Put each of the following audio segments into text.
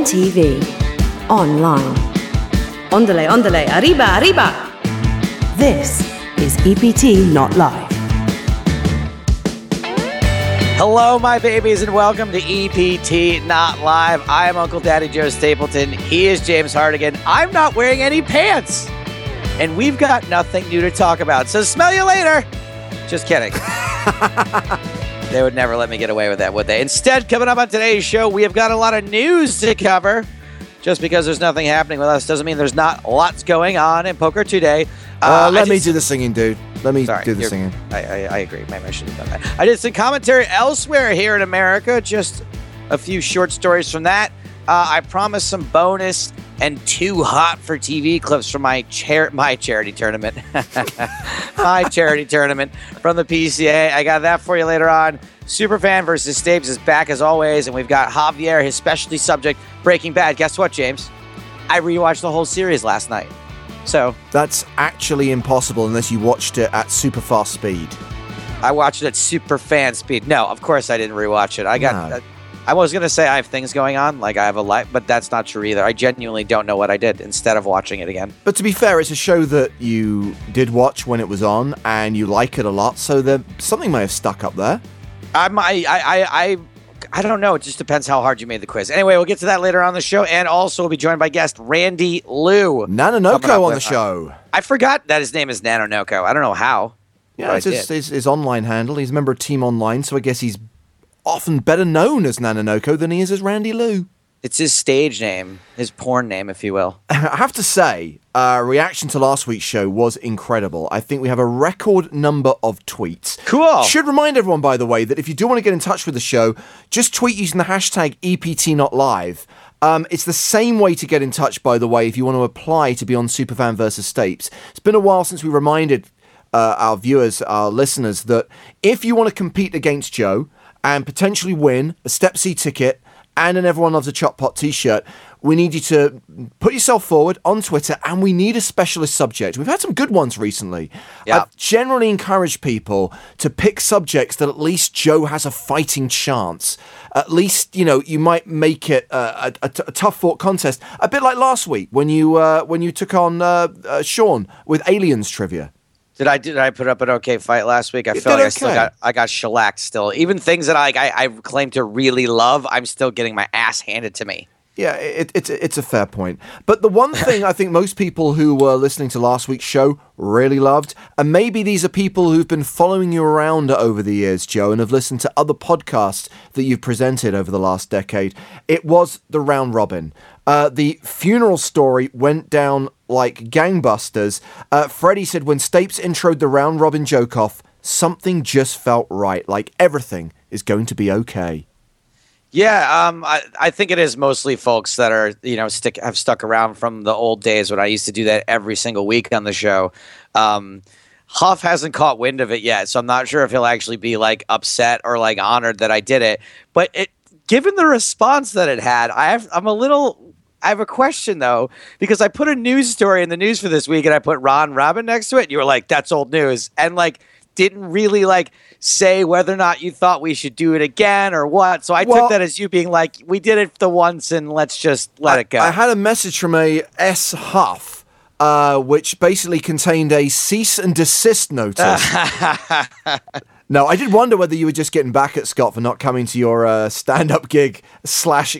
on TV, online. Ondale, ondale, arriba, arriba. This is EPT Not Live. Hello, my babies, and welcome to EPT Not Live. I am Uncle Daddy Joe Stapleton. He is James Hartigan. I'm not wearing any pants, and we've got nothing new to talk about. So, smell you later. Just kidding. they would never let me get away with that, would they? Instead, coming up on today's show, we have got a lot of news to cover. Just because there's nothing happening with us doesn't mean there's not lots going on in poker today. Uh, let I me do the singing, dude. Let me Sorry, do the singing. I, I, I agree. Maybe I should have done that. I did some commentary elsewhere here in America. Just a few short stories from that. Uh, I promised some bonus and two hot for TV clips from my chair, my charity tournament, my charity tournament from the PCA. I got that for you later on. Superfan versus Stapes is back as always, and we've got Javier, his specialty subject, Breaking Bad. Guess what, James? I rewatched the whole series last night. So That's actually impossible unless you watched it at super fast speed. I watched it at super fan speed. No, of course I didn't rewatch it. I got. No. I was gonna say I have things going on, like I have a life, but that's not true either. I genuinely don't know what I did instead of watching it again. But to be fair, it's a show that you did watch when it was on, and you like it a lot. So there, something may have stuck up there. I'm, I, I, I, I, I don't know. It just depends how hard you made the quiz. Anyway, we'll get to that later on the show, and also we'll be joined by guest Randy Lew. Nanonoko on the with- uh, show. I forgot that his name is Nanonoko. I don't know how. Yeah, it's his, his, his online handle. He's a member of Team Online, so I guess he's often better known as Nanonoko than he is as Randy Lew. It's his stage name, his porn name, if you will. I have to say, uh, reaction to last week's show was incredible. I think we have a record number of tweets. Cool. Should remind everyone, by the way, that if you do want to get in touch with the show, just tweet using the hashtag EPTNotLive. Um, it's the same way to get in touch, by the way, if you want to apply to be on Superfan versus Stapes. It's been a while since we reminded uh, our viewers, our listeners, that if you want to compete against Joe and potentially win a Step C ticket and an Everyone Loves a Chop Pot t shirt, we need you to put yourself forward on Twitter and we need a specialist subject. We've had some good ones recently. Yeah. I've generally encouraged people to pick subjects that at least Joe has a fighting chance. At least, you know, you might make it a, a, t- a tough fought contest. A bit like last week when you uh, when you took on uh, uh, Sean with aliens trivia. Did I did I put up an okay fight last week? I You feel like did I still got I got shellacked still. Even things that I, I I claim to really love, I'm still getting my ass handed to me. Yeah, it, it's it's a fair point. But the one thing I think most people who were listening to last week's show really loved, and maybe these are people who've been following you around over the years, Joe, and have listened to other podcasts that you've presented over the last decade. It was the round robin. Uh, the funeral story went down like gangbusters. Uh, Freddie said when Stapes introed the round robin joke off, something just felt right. Like everything is going to be okay. Yeah, um, I, I think it is mostly folks that are you know stick have stuck around from the old days when I used to do that every single week on the show. Um, Huff hasn't caught wind of it yet, so I'm not sure if he'll actually be like upset or like honored that I did it. But it, given the response that it had, I have, I'm a little. I have a question though because I put a news story in the news for this week and I put Ron Robin next to it. And you were like, "That's old news," and like didn't really like say whether or not you thought we should do it again or what. So I Well- took that as you being like, "We did it the once and let's just let it go." I had a message from a S Huff, uh, which basically contained a cease and desist notice. no, I did wonder whether you were just getting back at Scott for not coming to your uh, stand-up gig slash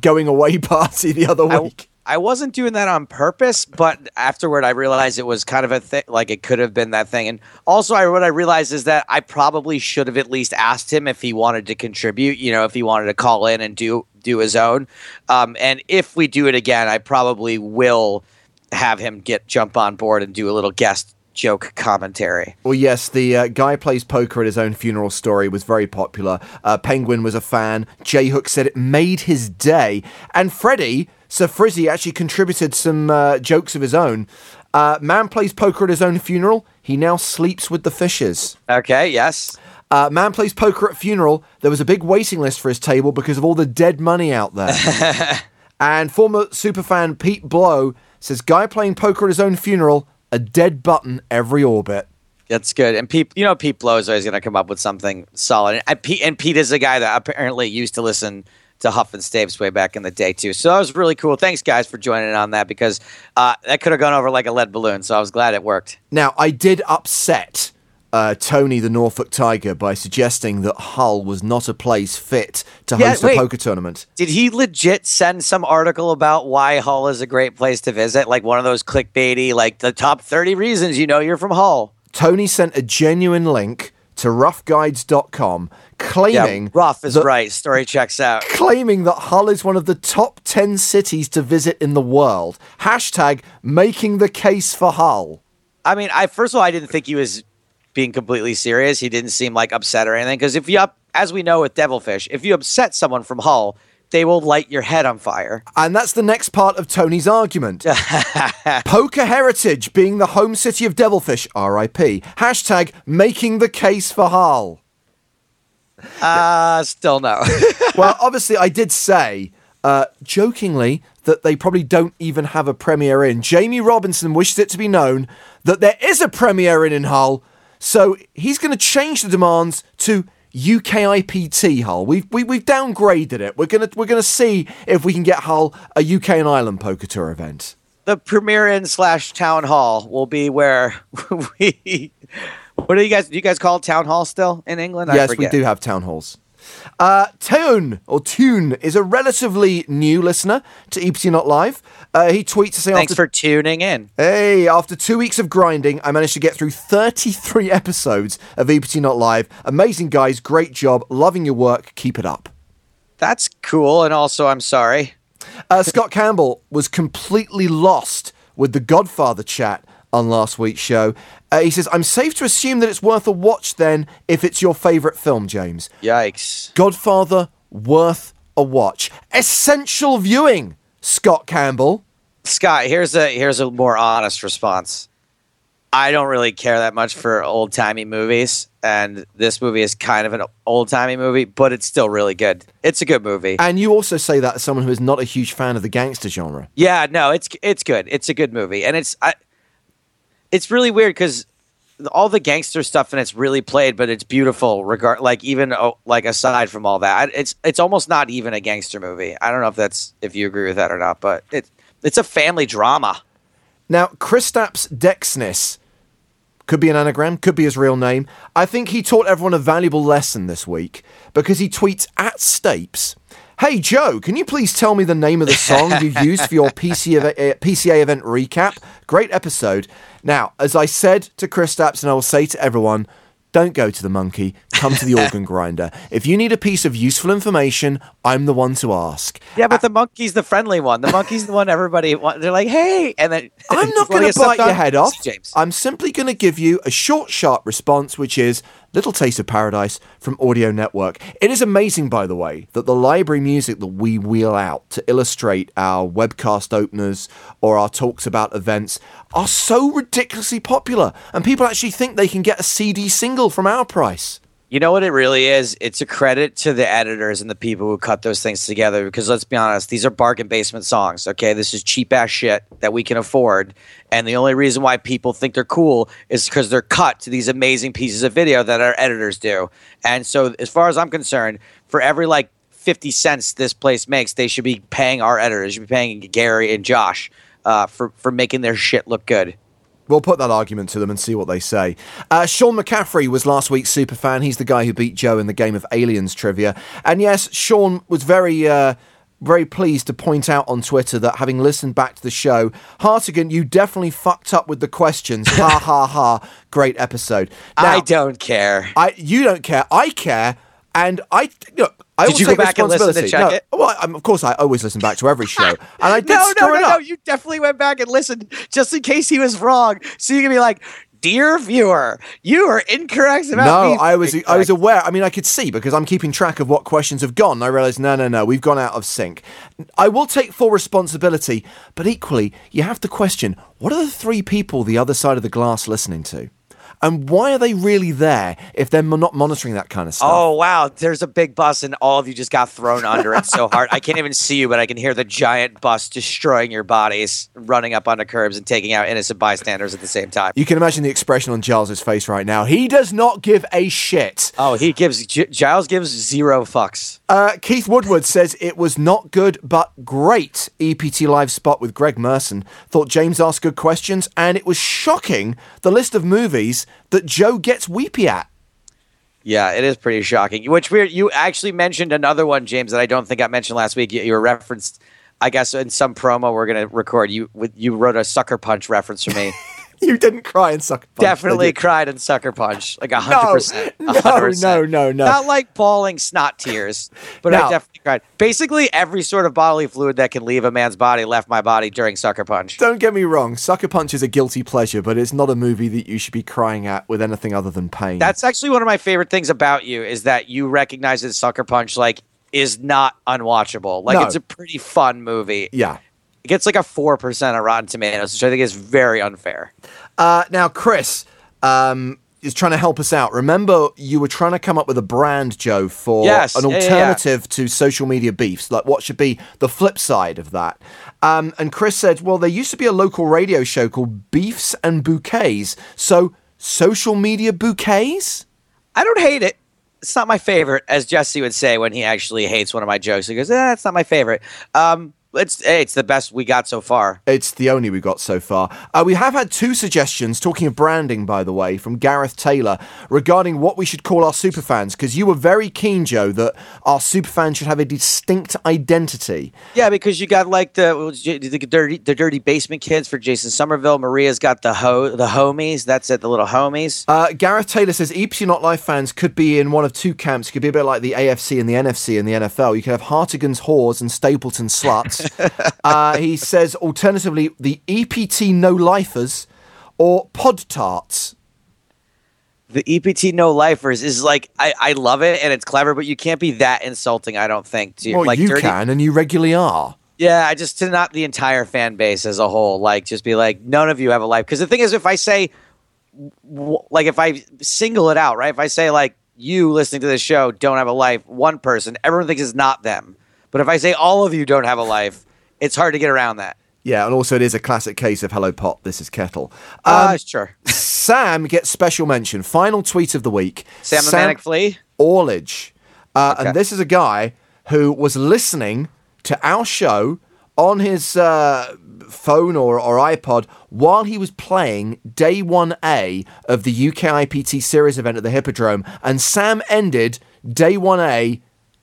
going away party the other I, week. I wasn't doing that on purpose, but afterward I realized it was kind of a thing, like it could have been that thing. And also, I, what I realized is that I probably should have at least asked him if he wanted to contribute. You know, if he wanted to call in and do do his own. Um, and if we do it again, I probably will have him get jump on board and do a little guest joke commentary. Well, yes, the uh, guy plays poker at his own funeral story was very popular. Uh, Penguin was a fan. J Hook said it made his day, and Freddie Sir Frizzy actually contributed some uh, jokes of his own. Uh, man plays poker at his own funeral. He now sleeps with the fishes. Okay. Yes. Uh, man plays poker at funeral. There was a big waiting list for his table because of all the dead money out there. and former superfan Pete Blow says, "Guy playing poker at his own funeral, a dead button every orbit." That's good. And Pete, you know, Pete Blow is always going to come up with something solid. And Pete, and Pete is a guy that apparently used to listen to Huff and Stapes way back in the day too. So that was really cool. Thanks guys for joining on that because uh, that could have gone over like a lead balloon. So I was glad it worked. Now, I did upset uh, Tony the Norfolk Tiger by suggesting that Hull was not a place fit to Yeah, host wait. a poker tournament. Did he legit send some article about why Hull is a great place to visit? Like one of those clickbaity, like the top 30 reasons you know you're from Hull. Tony sent a genuine link to roughguides.com claiming Yeah, rough is that- right. Story checks out. claiming that Hull is one of the top 10 cities to visit in the world. Hashtag making the case for Hull. I mean, I first of all, I didn't think he was being completely serious. He didn't seem like upset or anything. Because if you, up, as we know with Devilfish, if you upset someone from Hull, they will light your head on fire. And that's the next part of Tony's argument. Poker heritage being the home city of Devilfish, RIP. Hashtag making the case for Hull. Uh, still no. Well, obviously, I did say, uh, jokingly, that they probably don't even have a Premier Inn. Jamie Robinson wishes it to be known that there is a Premier Inn in Hull, so he's going to change the demands to UKIPT Hull. We've we, we've downgraded it. We're gonna we're gonna see if we can get Hull a UK and Ireland poker tour event. the premier inn slash town hall will be where we. What do you guys? Do you guys call it town hall still in England? Yes, we do have town halls. Uh, Tune or Tune is a relatively new listener to EPT Not Live. Uh, he tweets to say Thanks after for tuning in. Hey, after two weeks of grinding, I managed to get through 33 episodes of EPT Not Live. Amazing guys, great job, loving your work, keep it up. That's cool, and also I'm sorry. Uh, Scott Campbell was completely lost with the Godfather chat on last week's show. Uh, he says, I'm safe to assume that it's worth a watch then if it's your favourite film, James. Yikes. Godfather, worth a watch. Essential viewing, Scott Campbell. Scott, here's a here's a more honest response. I don't really care that much for old timey movies, and this movie is kind of an old timey movie, but it's still really good. It's a good movie. And you also say that as someone who is not a huge fan of the gangster genre. Yeah, no, it's it's good. It's a good movie, and it's I, it's really weird because all the gangster stuff in it's really played, but it's beautiful. Regard like even oh, like aside from all that, it's it's almost not even a gangster movie. I don't know if that's if you agree with that or not, but it it's a family drama. Now, Kristaps Dexness could be an anagram, could be his real name. I think he taught everyone a valuable lesson this week because he tweets at Stapes. Hey Joe, can you please tell me the name of the song you used for your PC ev- uh, PCA event recap? Great episode. Now, as I said to Kristaps, and I will say to everyone, don't go to the monkey, come to the organ grinder. If you need a piece of useful information, I'm the one to ask. Yeah, but the monkey's the friendly one. The monkey's the one everybody want. They're like, hey, and then I'm not going to bite your head off. James. I'm simply going to give you a short, sharp response, which is Little Taste of Paradise from Audio Network. It is amazing, by the way, that the library music that we wheel out to illustrate our webcast openers or our talks about events are so ridiculously popular, and people actually think they can get a CD single from our price. You know what it really is? It's a credit to the editors and the people who cut those things together because let's be honest, these are bargain basement songs, okay? This is cheap ass shit that we can afford. And the only reason why people think they're cool is because they're cut to these amazing pieces of video that our editors do. And so, as far as I'm concerned, for every like 50 cents this place makes, they should be paying our editors, they should be paying Gary and Josh uh, for, for making their shit look good. We'll put that argument to them and see what they say. Uh, Sean McCaffrey was last week's super fan. He's the guy who beat Joe in the game of Aliens trivia. And yes, Sean was very, uh, very pleased to point out on Twitter that having listened back to the show, Hartigan, you definitely fucked up with the questions. ha ha ha! Great episode. I don't care. I you don't care. I care, and I look. I Did you go back and listen to check no, it? Well, I'm, of course, I always listen back to every show, and I did no, no, no, no. You definitely went back and listened just in case he was wrong. So you can be like, "Dear viewer, you are incorrect about No, me." I was being I was aware. I mean, I could see because I'm keeping track of what questions have gone. I realized, no, no, no, we've gone out of sync. I will take full responsibility, but equally, you have to question: what are the three people the other side of the glass listening to? And why are they really there if they're not monitoring that kind of stuff? Oh wow, there's a big bus and all of you just got thrown under it so hard. I can't even see you, but I can hear the giant bus destroying your bodies, running up onto curbs and taking out innocent bystanders at the same time. You can imagine the expression on Giles's face right now. He does not give a shit. Oh, he gives G- Giles gives zero fucks. Uh, Keith Woodward says it was not good but great EPT live spot with Greg Merson. Thought James asked good questions, and it was shocking the list of movies that Joe gets weepy at. Yeah, it is pretty shocking. Which weird. You actually mentioned another one, James, that I don't think I mentioned last week. You, you were referenced, I guess, in some promo we're going to record. You you wrote a sucker punch reference for me. You didn't cry in Sucker Punch. Definitely cried in sucker punch, like a hundred percent. No, a hundred no, no, no. Not like bawling snot tears, but No. I definitely cried. Basically, every sort of bodily fluid that can leave a man's body left my body during sucker punch. Don't get me wrong, Sucker Punch is a guilty pleasure, but it's not a movie that you should be crying at with anything other than pain. That's actually one of my favorite things about you is that you recognize that Sucker Punch like is not unwatchable. Like No. it's a pretty fun movie. yeah. It gets like a four percent on Rotten Tomatoes, which I think is very unfair. Uh, now, Chris um, is trying to help us out. Remember, you were trying to come up with a brand, Joe, for Yes, an yeah, yeah, yeah. alternative to social media beefs. Like, what should be the flip side of that? Um, and Chris said, well, there used to be a local radio show called Beefs and Bouquets. So, social media bouquets? I don't hate it. It's not my favorite, as Jesse would say when he actually hates one of my jokes. He goes, "Eh, it's not my favorite." Um, it's it's the best we got so far. It's the only we got so far. Uh, we have had two suggestions, talking of branding, by the way, from Gareth Taylor regarding what we should call our superfans. Because you were very keen, Joe, that our superfans should have a distinct identity. Yeah, because you got like the the dirty the dirty basement kids for Jason Somerville. Maria's got the ho the homies. That's it, the little homies. Uh, Gareth Taylor says EPT Not Life fans could be in one of two camps. Could be a bit like the AFC and the NFC and the NFL. You could have Hartigan's whores and Stapleton sluts. uh, he says alternatively the EPT No Lifers or Pod Tarts. The EPT no lifers is like I, I love it and it's clever, but you can't be that insulting. I don't think. To, Well, like you dirty, can, and you regularly are. Yeah, I just to not the entire fan base as a whole. Like, just be like, none of you have a life. Because the thing is, if I say, w- like, if I single it out, right? If I say like you listening to this show don't have a life, one person, everyone thinks it's not them. But if I say all of you don't have a life, it's hard to get around that. Yeah, and also it is a classic case of hello pot, this is kettle. Ah, Um, sure. Sam gets special mention. Final tweet of the week. Sam the Manic Flea. Orledge. Uh, Okay. And this is a guy who was listening to our show on his uh, phone or, or iPod while he was playing day 1A of the UK IPT series event at the Hippodrome. And Sam ended day 1A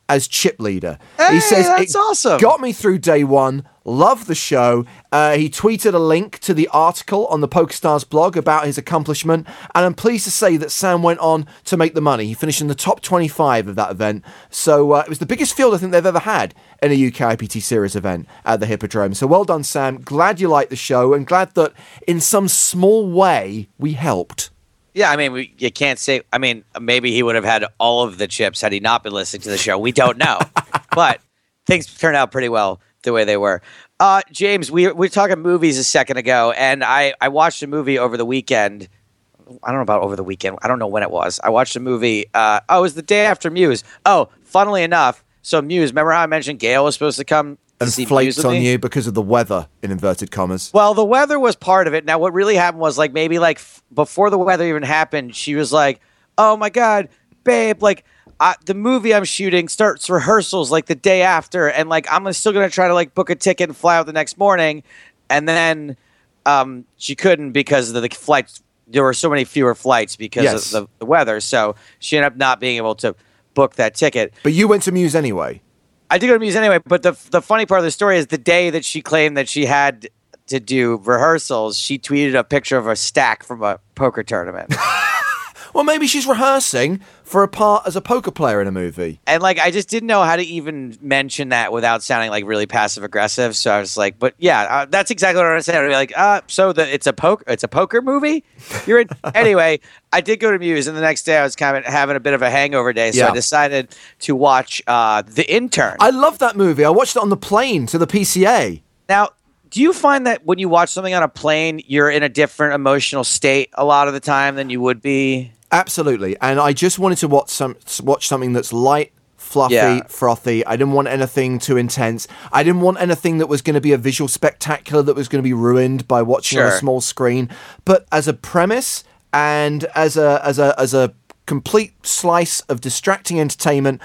as chip leader. Hey, he says that's it awesome." got me through day one. Love the show. Uh, he tweeted a link to the article on the PokerStars blog about his accomplishment, and I'm pleased to say that Sam went on to make the money. He finished in the top 25 of that event, so uh, it was the biggest field I think they've ever had in a UK IPT Series event at the Hippodrome. So well done, Sam. Glad you liked the show, and glad that in some small way we helped. Yeah, I mean, we, you can't say. I mean, maybe he would have had all of the chips had he not been listening to the show. We don't know, but things turned out pretty well the way they were. Uh, James, we we were talking movies a second ago, and I I watched a movie over the weekend. I don't know about over the weekend. I don't know when it was. I watched a movie. Uh, oh, it was the day after Muse. Oh, funnily enough, so Muse. Remember how I mentioned Gail was supposed to come And see Muse flaked with on you because of the weather, in inverted commas. Well, the weather was part of it. Now, what really happened was like maybe like f- before the weather even happened, she was like, "Oh my god, babe! Like I, the movie I'm shooting starts rehearsals like the day after, and like I'm still gonna try to like book a ticket and fly out the next morning." And then um, she couldn't because of the flights. There were so many fewer flights because Yes. of the, the weather, so she ended up not being able to book that ticket. But you went to Muse anyway. I did go to Muse anyway, but the the funny part of the story is the day that she claimed that she had to do rehearsals, she tweeted a picture of a stack from a poker tournament. Well, maybe she's rehearsing for a part as a poker player in a movie. and like I just didn't know how to even mention that without sounding like really passive aggressive. So I was like, but yeah, uh, that's exactly what I said. I'd be like, uh, so the it's a poker it's a poker movie. You're in anyway. I did go to Muse, and the next day I was kind of having a bit of a hangover day, so Yeah. I decided to watch uh, The Intern. I love that movie. I watched it on the plane to the PCA. Now, do you find that when you watch something on a plane, you're in a different emotional state a lot of the time than you would be? Absolutely. And I just wanted to watch some watch something that's light, fluffy, Yeah. frothy. I didn't want anything too intense. I didn't want anything that was going to be a visual spectacular that was going to be ruined by watching on a small screen. But as a premise and as a as a as a complete slice of distracting entertainment,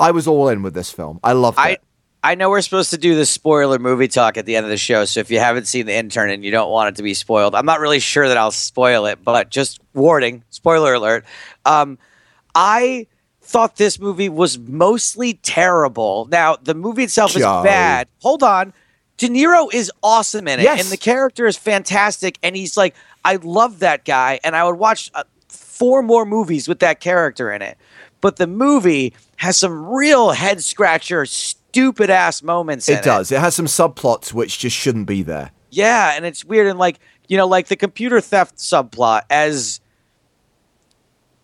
I was all in with this film. I loved it. I know we're supposed to do the spoiler movie talk at the end of the show, so if you haven't seen the intern and you don't want it to be spoiled, I'm not really sure that I'll spoil it, but just warning, spoiler alert. Um, I thought this movie was mostly terrible. Now, the movie itself is bad. Hold on. De Niro is awesome in it, Yes. and the character is fantastic. And he's like, I love that guy, and I would watch uh, four more movies with that character in it. But the movie has some real head scratcher, stupid ass moments. It does. It has some subplots which just shouldn't be there. Yeah, and it's weird and like you know, like the computer theft subplot as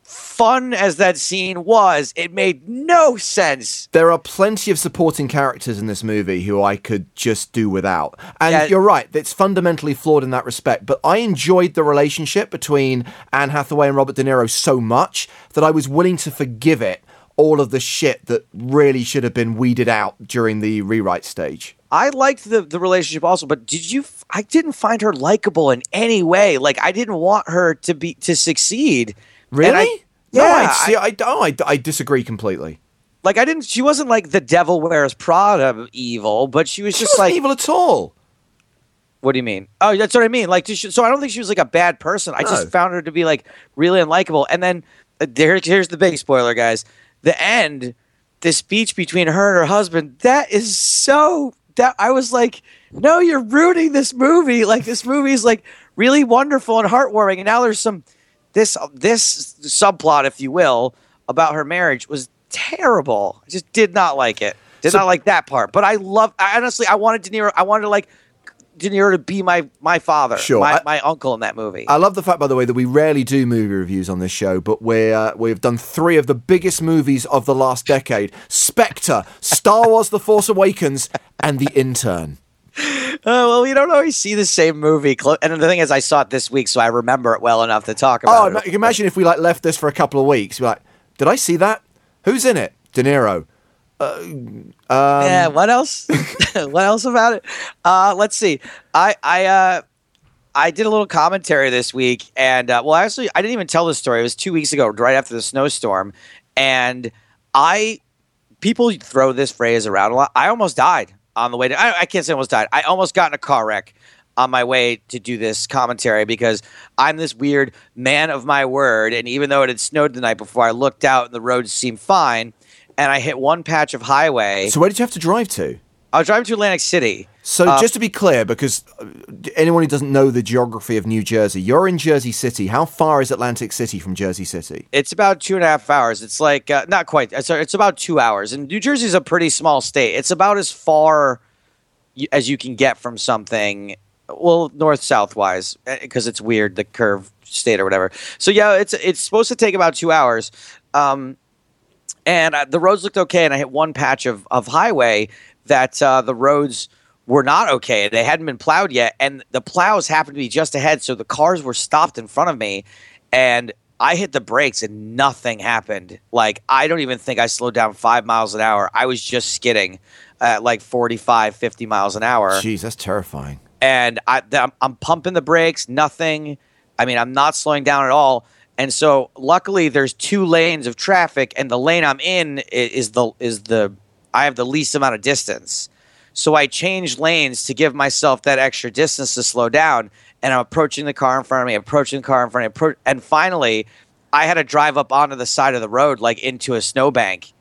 fun as that scene was, it made no sense. There are plenty of supporting characters in this movie who I could just do without. And Yeah. you're right, it's fundamentally flawed in that respect. But I enjoyed the relationship between Anne Hathaway and Robert De Niro so much that I was willing to forgive it all of the shit that really should have been weeded out during the rewrite stage. I liked the the relationship also, but did you? I didn't find her likable in any way. Like I didn't want her to be to succeed. Really? I- no, I, see, I, oh, I, I disagree completely. like I didn't. She wasn't like the devil wears Prada of evil, but she was She just wasn't like evil at all. What do you mean? Oh, that's what I mean. Like, just- so I don't think she was like a bad person. I No. just found her to be like really unlikable. And then uh, there, here's the big spoiler, guys. The end, the speech between her and her husband. That is so. That I was like, no, you're ruining this movie. Like, this movie is like really wonderful and heartwarming. And now there's some this this subplot, if you will, about her marriage was terrible. I just did not like it. Did So- not like that part. But I love. I honestly, I wanted De Niro. I wanted to like De Niro to be my my father, Sure, my, I- my uncle in that movie. I love the fact, by the way, that we rarely do movie reviews on this show, but we're, uh, we've done three of the biggest movies of the last decade Spectre, Star Wars The Force Awakens, and The Intern. Oh well, you don't always see the same movie. Clo- And the thing is, I saw it this week, so I remember it well enough to talk Oh, about ima- it. you can imagine if we like left this for a couple of weeks. We're like, did I see that? Who's in it? De Niro. Yeah. What else? what else about it? Uh, let's see. I I uh, I did a little commentary this week, and uh, well, actually, I didn't even tell this story. It was two weeks ago, right after the snowstorm, and I people throw this phrase around a lot. I almost died on the way to. I, I can't say almost died. I almost got in a car wreck on my way to do this commentary because I'm this weird man of my word. And even though it had snowed the night before, I looked out and the roads seemed fine. And I hit one patch of highway. So, where did you have to drive to? I was driving to Atlantic City. So, Uh, just to be clear, because uh, anyone who doesn't know the geography of New Jersey, you're in Jersey City. How far is Atlantic City from Jersey City? It's about two and a half hours. It's like uh, not quite. uh, Sorry, it's about two hours. And New Jersey's a pretty small state. It's about as far as you can get from something. Well, north south wise, because it's weird the curve state or whatever. So yeah, it's it's supposed to take about two hours. Um, and uh, the roads looked okay, and I hit one patch of of highway that uh, the roads were not okay. They hadn't been plowed yet, and the plows happened to be just ahead, so the cars were stopped in front of me, and I hit the brakes and nothing happened. Like I don't even think I slowed down five miles an hour. I was just skidding at like 45, 50 miles an hour Jeez, that's terrifying. and I, I'm, I'm pumping the brakes, nothing. I mean, I'm not slowing down at all. And so, luckily, there's two lanes of traffic, and the lane I'm in is the is the I have the least amount of distance. So I change lanes to give myself that extra distance to slow down. And I'm approaching the car in front of me, approaching the car in front of me, and finally, I had to drive up onto the side of the road, like into a snowbank,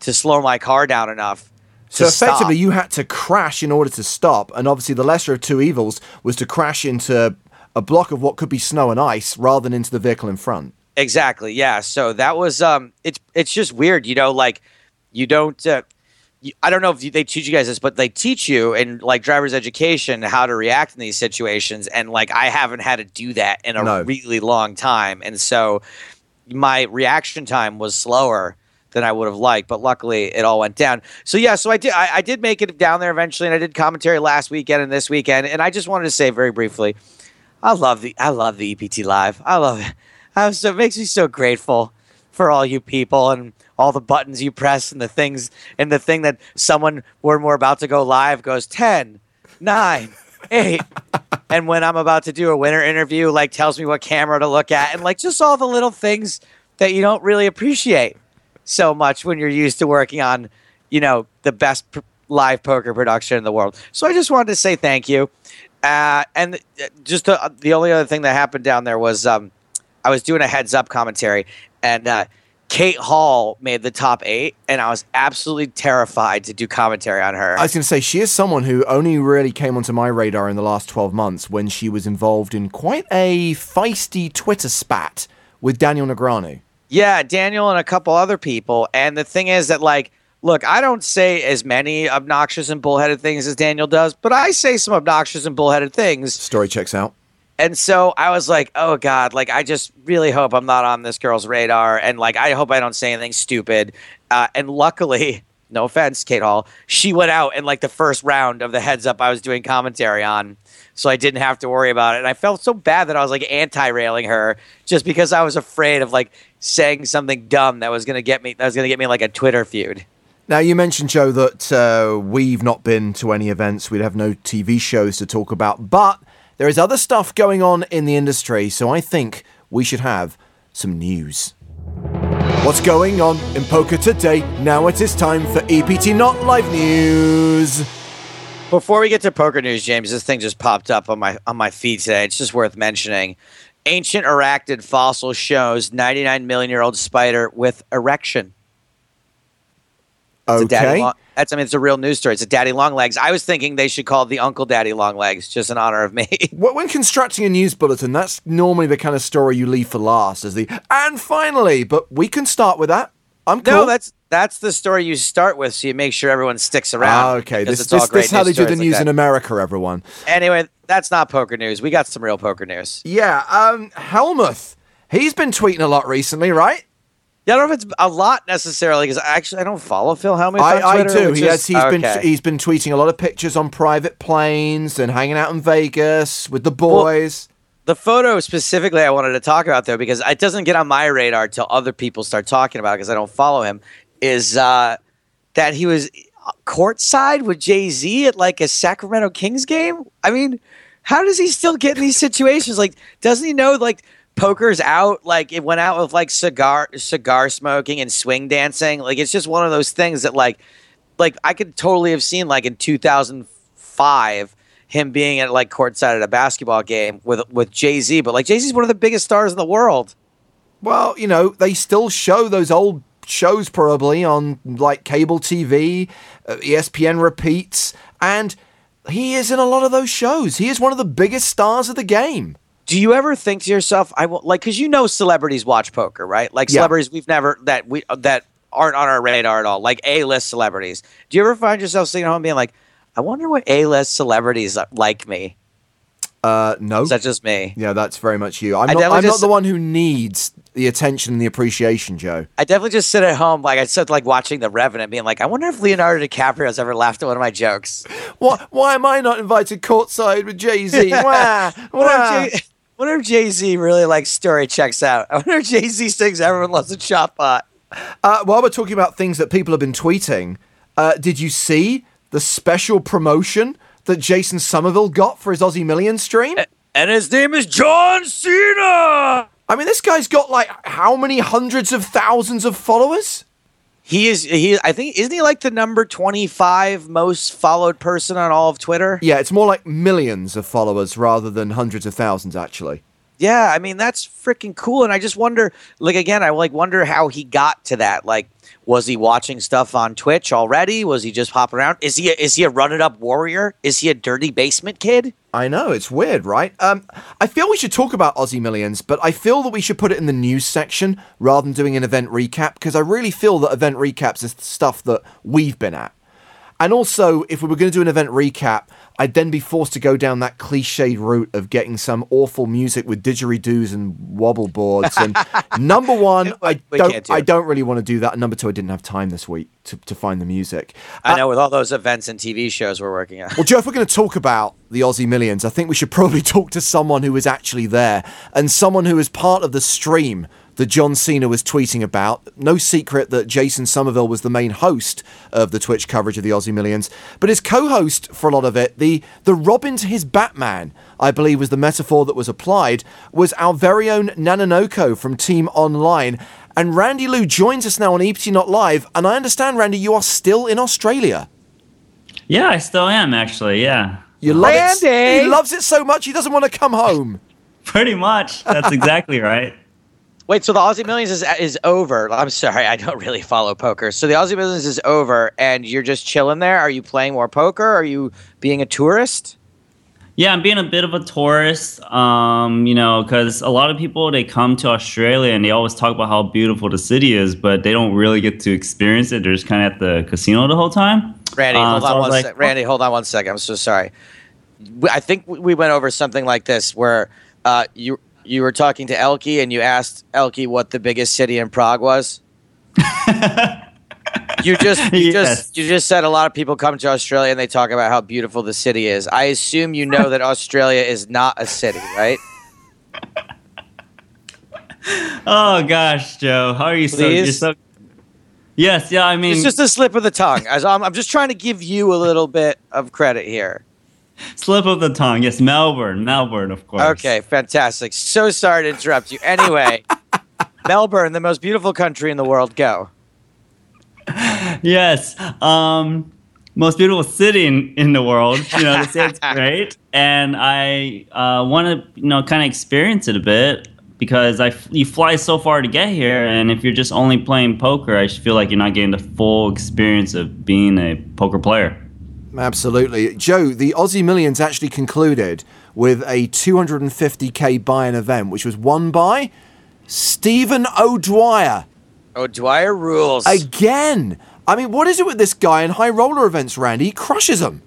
to slow my car down enough. So to stop. effectively, you had to crash in order to stop, and obviously, the lesser of two evils was to crash into a block of what could be snow and ice rather than into the vehicle in front. Exactly. Yeah. So that was um it's it's just weird, you know, like you don't uh, you, I don't know if they teach you guys this, but they teach you in like driver's education how to react in these situations and like I haven't had to do that in a No. really long time. And so my reaction time was slower than I would have liked, but luckily it all went down. So yeah, so I did I, I did make it down there eventually, and I did commentary last weekend and this weekend, and I just wanted to say very briefly, I love the I love the EPT live. I love it. I so it makes me so grateful for all you people and all the buttons you press and the things and the thing that someone when we're about to go live goes 10 9 8 and when i'm about to do a winner interview like tells me what camera to look at and like just all the little things that you don't really appreciate so much when you're used to working on you know the best pr- live poker production in the world so i just wanted to say thank you uh, and just the, the only other thing that happened down there was um, i was doing a heads up commentary and uh, Kate Hall made the top eight, and I was absolutely terrified to do commentary on her. I was going to say, she is someone who only really came onto my radar in the last 12 months when she was involved in quite a feisty Twitter spat with Daniel Negreanu. Yeah, Daniel and a couple other people. And the thing is that, like, look, I don't say as many obnoxious and bullheaded things as Daniel does, but I say some obnoxious and bullheaded things. Story checks out. And so I was like, oh God, like I just really hope I'm not on this girl's radar. And like, I hope I don't say anything stupid. Uh, and luckily, no offense, Kate Hall, she went out in like the first round of the heads up I was doing commentary on. So I didn't have to worry about it. And I felt so bad that I was like anti railing her just because I was afraid of like saying something dumb that was going to get me, that was going to get me like a Twitter feud. Now, you mentioned, Joe, that uh, we've not been to any events. We'd have no TV shows to talk about. But there is other stuff going on in the industry, so I think we should have some news. What's going on in poker today? Now it is time for EPT Not Live News. Before we get to poker news, James, this thing just popped up on my on my feed today. It's just worth mentioning. Ancient arachnid fossil shows 99 million year old spider with erection. It's a daddy Okay. long, that's I mean it's a real news story. It's a daddy long legs. I was thinking they should call it the Uncle Daddy Long Legs, just in honor of me. Wh- When constructing a news bulletin, that's normally the kind of story you leave for last, as the and finally. But we can start with that. I'm cool. no, that's that's the story you start with, so you make sure everyone sticks around. Ah, okay. This, it's this, this is how they do the stories like news in America, everyone. Anyway, that's not poker news. We got some real poker news. Yeah, um, Hellmuth. He's been tweeting a lot recently, right? Yeah, I don't know if it's a lot necessarily because actually I don't follow Phil Hellmuth. I, I do. He has. He's been. He's been tweeting a lot of pictures on private planes and hanging out in Vegas with the boys. The photo specifically I wanted to talk about though because it doesn't get on my radar till other people start talking about it because I don't follow him. Is uh, that he was courtside with Jay Z at like a Sacramento Kings game? I mean, how does he still get in these situations? Like, doesn't he know like poker's out? Like, it went out with like cigar cigar smoking and swing dancing. Like, it's just one of those things that like like I could totally have seen like in 2005 him being at like courtside at a basketball game with with Jay Z, but like Jay Z's one of the biggest stars in the world. Well, you know, they still show those old shows probably on like cable TV, uh, ESPN repeats, and he is in a lot of those shows. He is one of the biggest stars of the game. Do you ever think to yourself, I will like because you know celebrities watch poker, right? Like Yeah. celebrities we've never that we that aren't on our radar at all, like A list celebrities. Do you ever find yourself sitting at home being like, I wonder what A list celebrities like me? Uh, no. Is that just me? yeah, that's very much you. I'm not, I'm not the one who needs the attention and the appreciation, Joe. I definitely just sit at home, like I said, like watching The Revenant, being like, I wonder if Leonardo DiCaprio's ever laughed at one of my jokes. Why, why am I not invited courtside with Jay Z? Wah, wonder wah. if Jay- wonder if Jay Z really likes story checks out. I wonder if Jay Z thinks "Everyone Loves a Chop Pot." Uh, while we're talking about things that people have been tweeting, uh, did you see the special promotion that Jason Somerville got for his Aussie Million stream? And his name is John Cena. I mean, this guy's got like how many hundreds of thousands of followers? He is. He. I think isn't he like the number twenty-five most followed person on all of Twitter? Yeah, it's more like millions of followers rather than hundreds of thousands, actually. Yeah, I mean that's freaking cool, and I just wonder, like again, I like wonder how he got to that. Like, was he watching stuff on Twitch already? Was he just hopping around? Is he a, is he a run it up warrior? Is he a dirty basement kid? I know, it's weird, right? Um, I feel we should talk about Aussie Millions, but I feel that we should put it in the news section rather than doing an event recap because I really feel that event recaps is stuff that we've been at. And also, if we were going to do an event recap, I'd then be forced to go down that cliched route of getting some awful music with didgeridoos and wobble boards. And number one, I don't, do I don't really want to do that. And number two, I didn't have time this week to, to find the music. I uh, know with all those events and TV shows we're working on. Well, Joe, if we're going to talk about the Aussie Millions, I think we should probably talk to someone who was actually there and someone who was part of the stream that John Cena was tweeting about. No secret that Jason Somerville was the main host of the Twitch coverage of the Aussie Millions, but his co-host for a lot of it, the the Robin to his Batman, I believe was the metaphor that was applied, was our very own Nanonoko from Team Online. And Randy Lew joins us now on EPT Not Live, and I understand, Randy, you are still in Australia. Yeah, I still am actually. Yeah, You love it. Randy! He loves it so much he doesn't want to come home. pretty much. That's exactly right. Wait, so the Aussie Millions is is over. I'm sorry, I don't really follow poker. So the Aussie Millions is over, and you're just chilling there. Are you playing more poker? Are you being a tourist? Yeah, I'm being a bit of a tourist, um, you know, because a lot of people they come to Australia and they always talk about how beautiful the city is, but they don't really get to experience it. They're just kind of at the casino the whole time. Randy, Uh, hold so on one like, sec. Randy, hold on one second. I'm so sorry. I think we went over something like this where uh, you you were talking to ElkY and you asked ElkY what the biggest city in Prague was. you just you Yes. just you just said a lot of people come to Australia and they talk about how beautiful the city is. I assume you know that Australia is not a city, right? Oh gosh, Joe, how are you so? You're so. Yes, yeah. I mean, It's just a slip of the tongue. As I'm, I'm just trying to give you a little bit of credit here. slip of the tongue. Yes, Melbourne, Melbourne, of course. Okay, fantastic. So sorry to interrupt you. Anyway, Melbourne, the most beautiful country in the world. Go. Yes. Um, most beautiful city in, in the world. You know, they say it's great, and I uh, want to you know kind of experience it a bit because I you fly so far to get here, and if you're just only playing poker, I feel like you're not getting the full experience of being a poker player. Absolutely. Joe, the Aussie Millions actually concluded with a 250k buy-in event, which was won by Stephen O'Dwyer. O'Dwyer rules. Again. I mean, what is it with this guy in high roller events, Randy? He crushes them.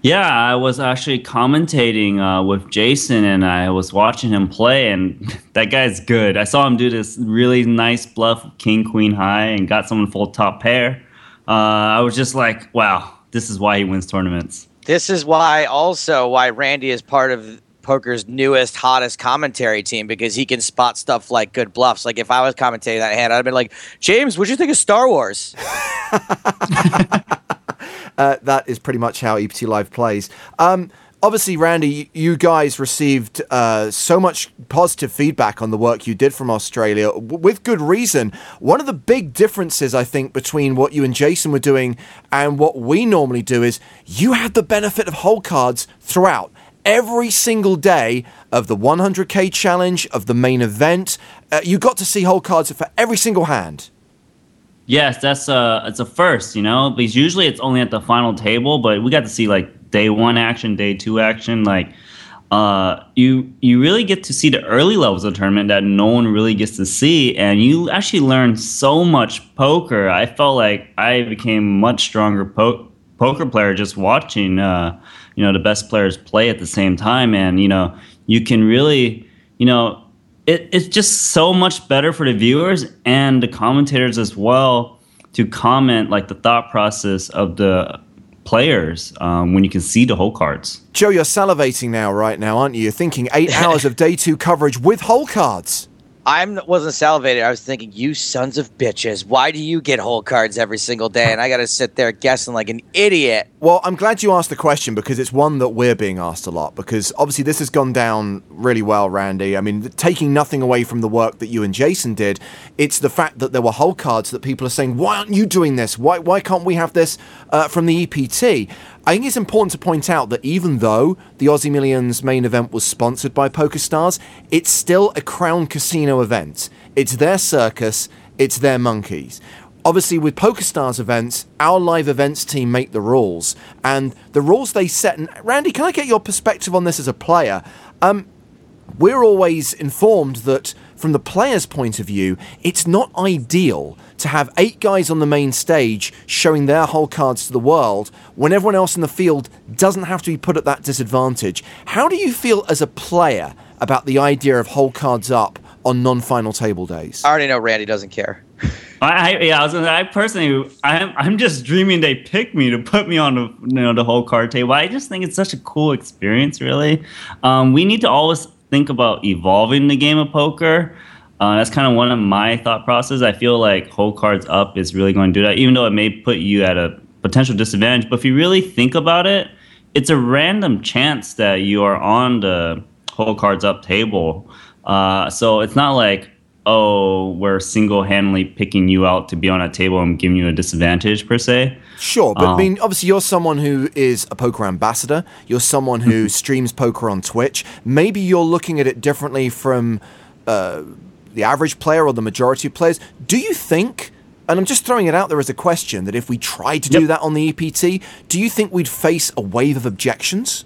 Yeah, I was actually commentating uh, with Jason, and I was watching him play, and that guy's good. I saw him do this really nice bluff, king queen high, and got someone full top pair. Uh, I was just like, wow, this is why he wins tournaments. this is why, also, why Randy is part of poker's newest, hottest commentary team because he can spot stuff like good bluffs. Like if I was commentating that hand, I'd have been like, James, what'd you think of Star Wars? Uh, that is pretty much how EPT Live plays. Um, obviously, Randy, you guys received uh, so much positive feedback on the work you did from Australia, with good reason. One of the big differences, I think, between what you and Jason were doing and what we normally do is you had the benefit of hole cards throughout. Every single day of the 100k challenge, of the main event, uh, you got to see hole cards for every single hand. Yes, that's a it's a first, you know, because usually it's only at the final table, but we got to see like day one action, day two action, like. Uh, you you really get to see the early levels of tournament that no one really gets to see, and you actually learn so much poker. I felt like I became much stronger po- poker player just watching, uh, you know, the best players play at the same time, and you know, you can really, you know, it, it's just so much better for the viewers and the commentators as well to comment like the thought process of the players um, when you can see the hole cards. Joe, you're salivating now, right now, aren't you? You're thinking eight hours of day two coverage with hole cards. I wasn't salivated. I was thinking, you sons of bitches, why do you get hole cards every single day? And I got to sit there guessing like an idiot. Well, I'm glad you asked the question because it's one that we're being asked a lot. Because obviously, this has gone down really well, Randy. I mean, taking nothing away from the work that you and Jason did, it's the fact that there were hole cards that people are saying, why aren't you doing this? Why, why can't we have this uh, from the EPT? I think it's important to point out that even though the Aussie Millions main event was sponsored by PokerStars, it's still a Crown Casino event. It's their circus, it's their monkeys. Obviously, with PokerStars events, our live events team make the rules, and the rules they set. And Randy, can I get your perspective on this as a player? Um, we're always informed that from the player's point of view, it's not ideal to have eight guys on the main stage showing their hole cards to the world when everyone else in the field doesn't have to be put at that disadvantage. How do you feel as a player about the idea of hole cards up on non-final table days? I already know Randy doesn't care. I, I yeah, I was gonna, I personally, I'm I'm just dreaming they pick me to put me on the you know the hole card table. I just think it's such a cool experience. Really, um, we need to always think about evolving the game of poker. Uh, that's kind of one of my thought processes. I feel like hole cards up is really going to do that, even though it may put you at a potential disadvantage. But if you really think about it, it's a random chance that you are on the hole cards up table. Uh, so it's not like oh, we're single handedly picking you out to be on a table and giving you a disadvantage per se. Sure, but um, I mean, obviously, you're someone who is a poker ambassador. You're someone who mm-hmm. streams poker on Twitch. Maybe you're looking at it differently from uh, the average player or the majority of players. Do you think? And I'm just throwing it out there as a question that if we tried to yep. do that on the EPT, do you think we'd face a wave of objections?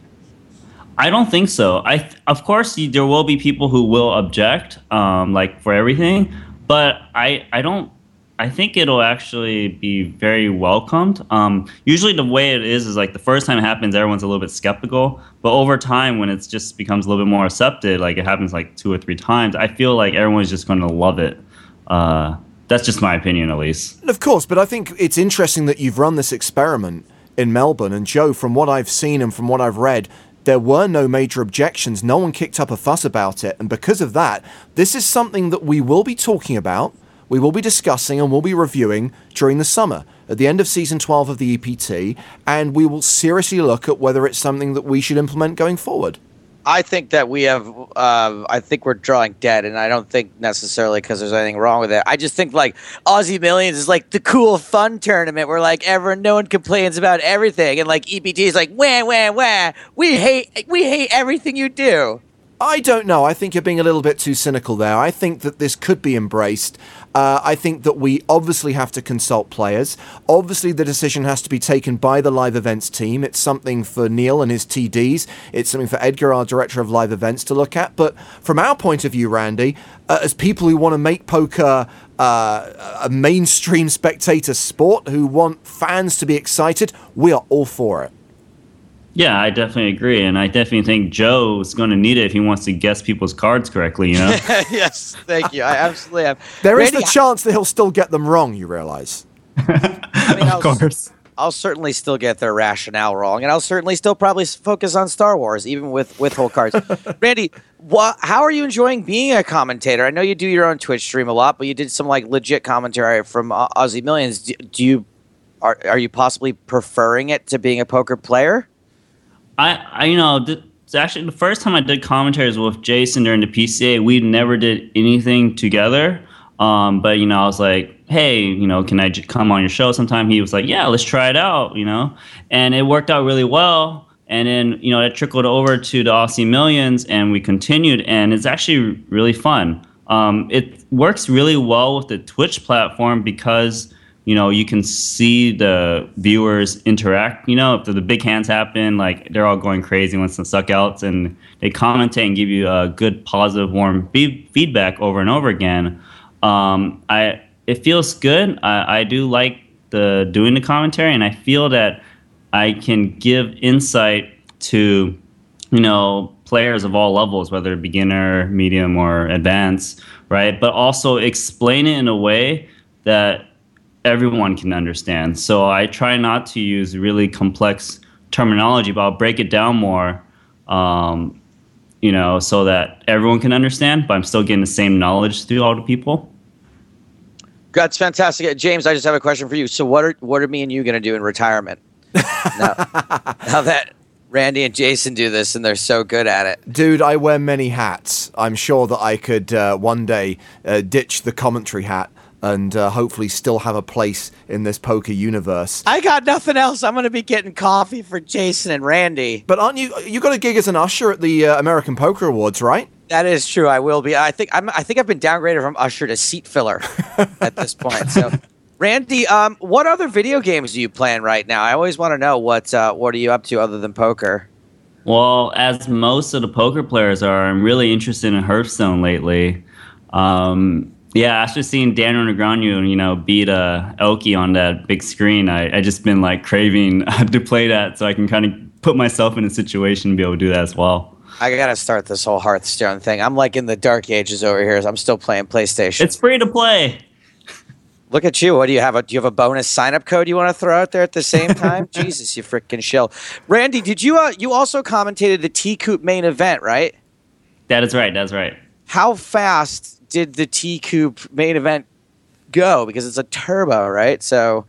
I don't think so. I of course there will be people who will object, um, like for everything, but I I don't. I think it'll actually be very welcomed. Um, usually, the way it is is like the first time it happens, everyone's a little bit skeptical. But over time, when it just becomes a little bit more accepted, like it happens like two or three times, I feel like everyone's just going to love it. Uh, that's just my opinion, at least. Of course, but I think it's interesting that you've run this experiment in Melbourne. And Joe, from what I've seen and from what I've read, there were no major objections. No one kicked up a fuss about it. And because of that, this is something that we will be talking about, we will be discussing, and we'll be reviewing during the summer at the end of season 12 of the EPT. And we will seriously look at whether it's something that we should implement going forward. I think that we have. Uh, I think we're drawing dead, and I don't think necessarily because there's anything wrong with it. I just think like Aussie Millions is like the cool, fun tournament where like everyone, no one complains about everything, and like EPT is like wah wah wah. We hate, we hate everything you do. I don't know. I think you're being a little bit too cynical there. I think that this could be embraced. Uh, I think that we obviously have to consult players. Obviously, the decision has to be taken by the live events team. It's something for Neil and his TDs. It's something for Edgar, our director of live events, to look at. But from our point of view, Randy, uh, as people who want to make poker uh, a mainstream spectator sport, who want fans to be excited, we are all for it. Yeah, I definitely agree, and I definitely think Joe's going to need it if he wants to guess people's cards correctly. You know? yes, thank you. I absolutely am. There Randy, is the chance that he'll still get them wrong. You realize? I mean, of I'll, course. I'll certainly still get their rationale wrong, and I'll certainly still probably focus on Star Wars, even with with hole cards. Randy, what? How are you enjoying being a commentator? I know you do your own Twitch stream a lot, but you did some like legit commentary from uh, Aussie Millions. Do, do you are are you possibly preferring it to being a poker player? I, I you know, th- actually the first time I did commentaries with Jason during the PCA, we never did anything together. Um, but you know, I was like, hey, you know, can I j- come on your show sometime? He was like, yeah, let's try it out, you know, and it worked out really well. And then you know, it trickled over to the Aussie Millions, and we continued, and it's actually really fun. Um, it works really well with the Twitch platform because you know, you can see the viewers interact. You know, if the, big hands happen, like they're all going crazy once the suck outs, and they commentate and give you a good, positive, warm be- feedback over and over again. Um, I it feels good. I, I do like the doing the commentary, and I feel that I can give insight to you know players of all levels, whether beginner, medium, or advanced, right? But also explain it in a way that everyone can understand. So I try not to use really complex terminology, but I'll break it down more, um, you know, so that everyone can understand, but I'm still getting the same knowledge through all the people. That's fantastic, uh, James. I just have a question for you. So, what are what are me and you going to do in retirement? now, now that Randy and Jason do this and they're so good at it. Dude, I wear many hats. I'm sure that I could uh, one day uh, ditch the commentary hat and uh, hopefully still have a place in this poker universe. I got nothing else. I'm going to be getting coffee for Jason and Randy. But aren't you? You got a gig as an usher at the uh, American Poker Awards, right? That is true. I will be. I think I'm, I think I've been downgraded from usher to seat filler at this point. So, Randy, um, what other video games are you playing right now? I always want to know what uh, what are you up to other than poker. Well, as most of the poker players are, I'm really interested in Hearthstone lately. Um, yeah, after seeing Daniel Negreanu, you know, beat uh, ElkY on that big screen, I, I just been like craving to play that so I can kind of put myself in a situation to be able to do that as well. I gotta start this whole Hearthstone thing. I'm like in the dark ages over here. I'm still playing PlayStation. It's free to play. Look at you. What do you have? A, do you have a bonus sign up code you want to throw out there at the same time? Jesus, you freaking shill. Randy, did you uh, you also commentated the TCOOP main event, right? That is right. That's right. How fast did the TCOOP main event go? Because it's a turbo, right? So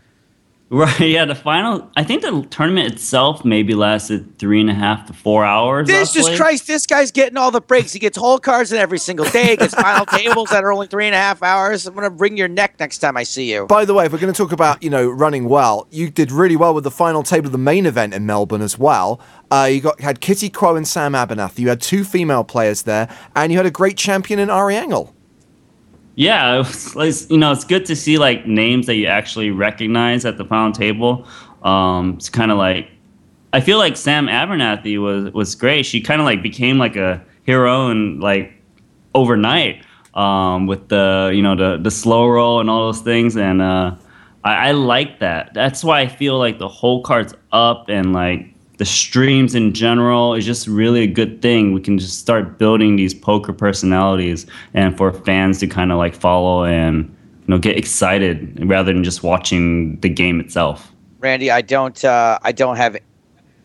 Right, yeah. The final, I think the tournament itself maybe lasted three and a half to four hours. this roughly. just Christ, this guy's getting all the breaks. He gets hole cards in every single day. He gets final tables that are only three and a half hours. I'm gonna bring your neck next time I see you. By the way, if we're going to talk about you know running well, you did really well with the final table of the main event in Melbourne as well. Uh, you got had Kitty Kuo and Sam Abernathy. You had two female players there, and you had a great champion in Ari Engel. Yeah, it was, you know, it's good to see like names that you actually recognize at the final table. Um, it's kind of like I feel like Sam Abernathy was was great. She kind of like became like a hero and like overnight um, with the you know the the slow roll and all those things, and uh, I, I like that. That's why I feel like the hole card's up and like the streams in general is just really a good thing. We can just start building these poker personalities and for fans to kind of like follow and you know get excited rather than just watching the game itself. Randy, I don't uh, I don't have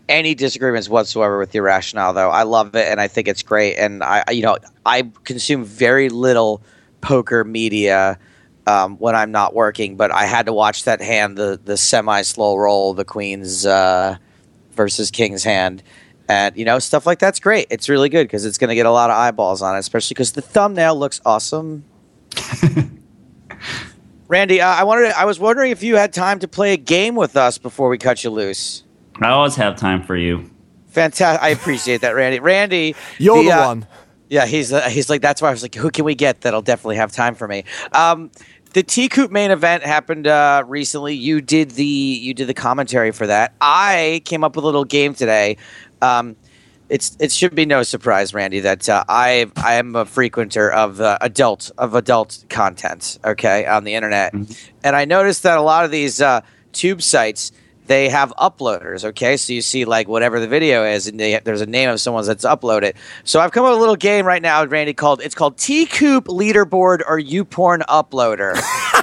any disagreements whatsoever with your rationale though. I love it and I think it's great and I you know, I consume very little poker media um, when I'm not working, but I had to watch that hand, the the semi slow roll, the Queen's uh, versus King's hand. And you know stuff like that's great. It's really good because it's going to get a lot of eyeballs on it, especially because the thumbnail looks awesome. Randy, uh, I wanted. I was wondering if you had time to play a game with us before we cut you loose. I always have time for you. Fantastic. I appreciate that, Randy. Randy, You're the, uh, one. Yeah, he's uh, he's like that's why I was like, who can we get that'll definitely have time for me? Um, the TCOOP main event happened uh, recently. You did the you did the commentary for that. I came up with a little game today. Um, it's it should be no surprise, Randy, that uh, I I am a frequenter of uh, adult of adult content. Okay, on the internet, and I noticed that a lot of these uh, tube sites they have uploaders. Okay, so you see like whatever the video is, and they, there's a name of someone that's uploaded. So I've come up with a little game right now, Randy, called it's called TCOOP Leaderboard or YouPorn Uploader.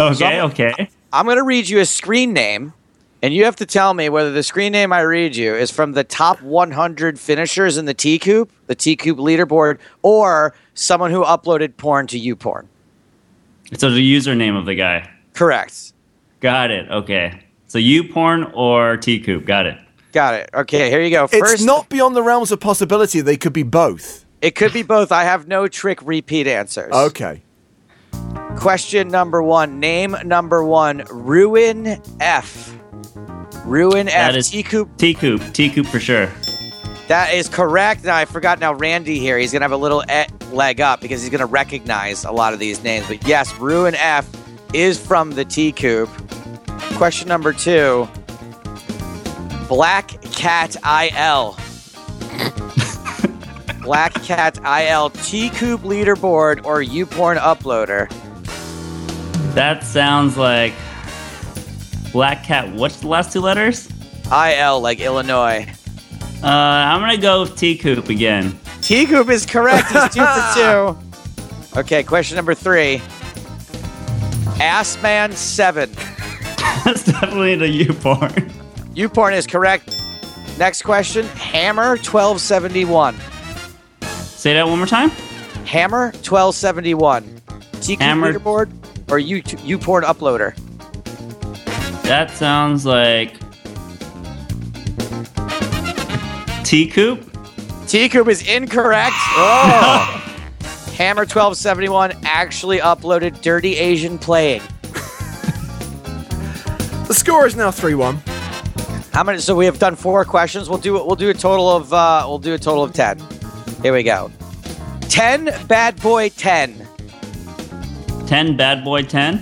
Okay, okay. I'm going to read you a screen name, and you have to tell me whether the screen name I read you is from the top 100 finishers in the TCOOP, the TCOOP leaderboard, or someone who uploaded porn to YouPorn. So the username of the guy. Correct. Got it. Okay. So YouPorn or TCOOP. Got it. Got it. Okay, here you go. It's First, not beyond the realms of possibility. They could be both. it could be both. I have no trick repeat answers. Okay. Question number one. Name number one. Ruin F. Ruin F. That is- TCOOP. T Coop. TCOOP for sure. That is correct. Now I forgot. Now Randy here, he's gonna have a little e- leg up because he's gonna recognize a lot of these names. But yes, Ruin F is from the TCOOP. Question number two. Black Cat IL. Black Cat IL TCOOP leaderboard or YouPorn uploader. That sounds like Black Cat. What's the last two letters? IL like Illinois. Uh, I'm gonna go with TCOOP again. TCOOP is correct. He's two for two. Okay, question number three. Assman seven. That's definitely the U porn. YouPorn is correct. Next question. Hammer twelve seventy one. Say that one more time. Hammer twelve seventy one. TCOOP Hammer- leaderboard or you YouPorn uploader. That sounds like TCOOP. T Coop is incorrect. Oh. Hammer twelve seventy one actually uploaded Dirty Asian playing. The score is now 3 1. How many? So we have done four questions. We'll do we'll do a total of uh, we'll do a total of ten. Here we go. Ten bad boy ten. Ten Bad Boy Ten.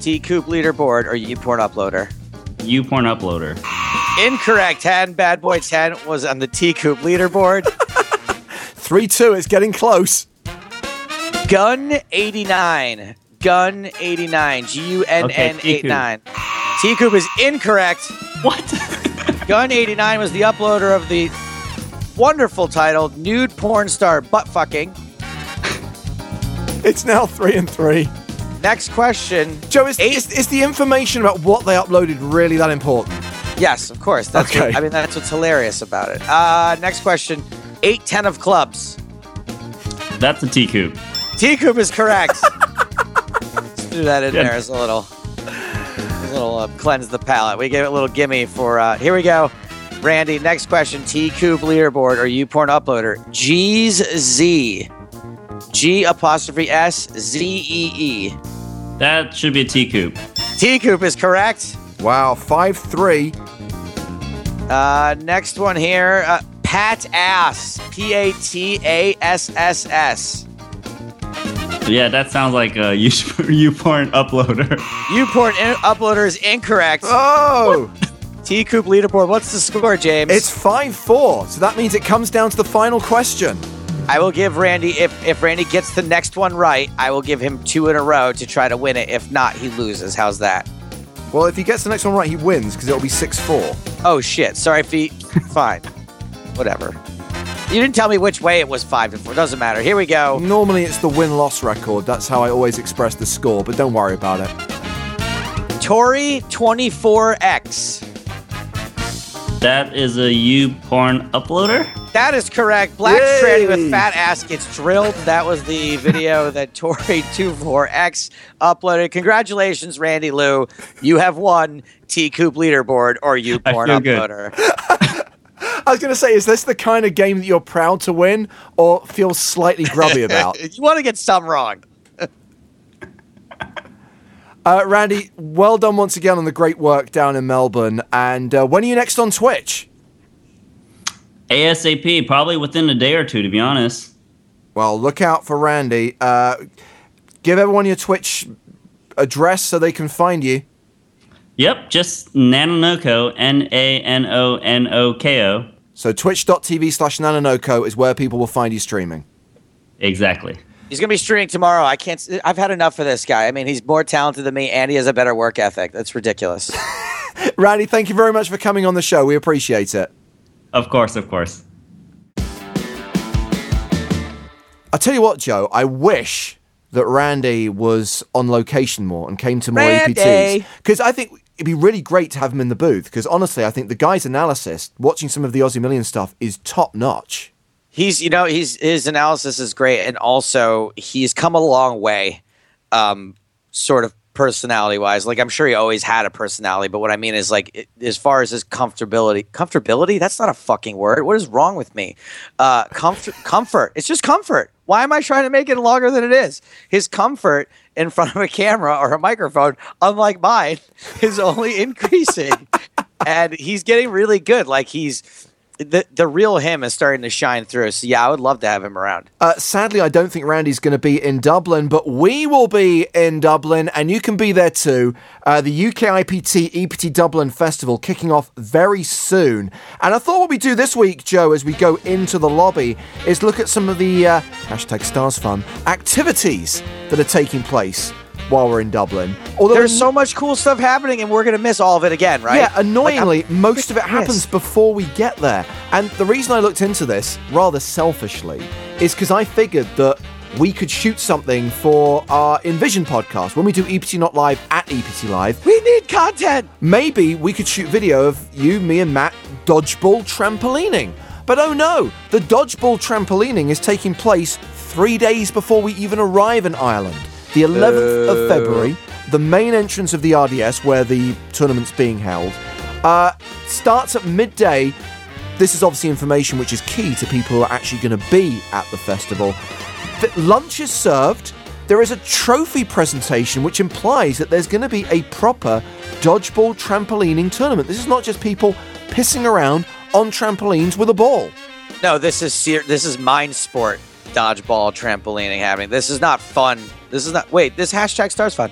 TCOOP leaderboard or YouPorn uploader. YouPorn uploader. Incorrect. 10. Bad Boy 10 was on the TCOOP leaderboard. 3 2, it's getting close. Gun 89. Gun 89. G U N N Okay, TCOOP. 89. TCOOP is incorrect. What? Gun 89 was the uploader of the wonderful title Nude Porn Star Butt Fucking. It's now 3 and 3. Next question. Joe, is, Eight- is, is the information about what they uploaded really that important? Yes, of course. That's Okay. what, I mean, that's what's hilarious about it. Uh, next question. 810 of clubs. That's a TCOOP. TCOOP is correct. Let's do that in Yeah. there as a little, a little uh, cleanse the palate. We gave it a little gimme for. Uh, here we go, Randy. Next question: TCOOP leaderboard or YouPorn uploader? G's Z, G apostrophe S Z E E. That should be a T coop. TCOOP is correct. Wow, 5 3. Uh, next one here: uh, Pat Ass, P A T A S S S. Yeah, that sounds like a U porn uploader. YouPorn in- uploader is incorrect. Oh! T Coop leaderboard. What's the score, James? It's 5 4. So that means it comes down to the final question. I will give Randy if if Randy gets the next one right, I will give him two in a row to try to win it. If not, he loses. How's that? Well, if he gets the next one right, he wins because it'll be 6 4. Oh shit! Sorry, feet. Fine, whatever. You didn't tell me which way it was five to four. Doesn't matter. Here we go. Normally it's the win loss record. That's how I always express the score, but don't worry about it. Tori twenty four X. That is a U porn uploader. That is correct. Black Yay! tranny with fat ass gets drilled. That was the video that Tori 24X uploaded. Congratulations, Randy Lew. You have won TCOOP leaderboard or you I porn feel good. uploader. I was going to say, is this the kind of game that you're proud to win or feel slightly grubby about? you want to get some wrong. Uh, Randy, well done once again on the great work down in Melbourne. And uh, when are you next on Twitch? ASAP, probably within a day or two, to be honest. Well, look out for Randy. Uh, give everyone your Twitch address so they can find you. Yep, just Nanonoko, N A N O N O K O. So twitch.tv slash nanonoko is where people will find you streaming. Exactly. He's gonna be streaming tomorrow. I can't. I've had enough of this guy. I mean, he's more talented than me, and he has a better work ethic. That's ridiculous. Randy, thank you very much for coming on the show. We appreciate it. Of course, of course. I'll tell you what, Joe, I wish that Randy was on location more and came to more Randy! APTs. Because I think it'd be really great to have him in the booth. Because honestly, I think the guy's analysis, watching some of the Aussie Million stuff, is top notch. he's, you know, he's his analysis is great, and also he's come a long way, um, sort of personality wise. Like I'm sure he always had a personality, but what I mean is like it, as far as his comfortability, comfortability. That's not a fucking word. What is wrong with me? Uh, comfort, comfort. It's just comfort. Why am I trying to make it longer than it is? His comfort in front of a camera or a microphone, unlike mine, is only increasing, and he's getting really good. Like he's the the real him is starting to shine through. So yeah, I would love to have him around. Uh, sadly, I don't think Randy's going to be in Dublin, but we will be in Dublin, and you can be there too. Uh, the UKIPT EPT Dublin Festival kicking off very soon. And I thought what we do this week, Joe, as we go into the lobby, is look at some of the uh, hashtag Stars Fun activities that are taking place while we're in Dublin. Although There's so much cool stuff happening, and we're gonna miss all of it again, right? Yeah, annoyingly, Like, most of it happens before we get there. And the reason I looked into this, rather selfishly, is because I figured that we could shoot something for our Envision podcast when we do EPT Not Live at EPT Live. We need content. Maybe we could shoot video of you, me, and Matt dodgeball trampolining. But oh no, the dodgeball trampolining is taking place three days before we even arrive in Ireland. The 11th of February, the main entrance of the RDS where the tournament's being held, uh, starts at midday. This is obviously information which is key to people who are actually going to be at the festival. The lunch is served. There is a trophy presentation which implies that there's going to be a proper dodgeball trampolining tournament. This is not just people pissing around on trampolines with a ball. No, this is ser- this is mind sport, dodgeball, trampolining happening. This is not fun. This is not. Wait, this hashtag stars fun.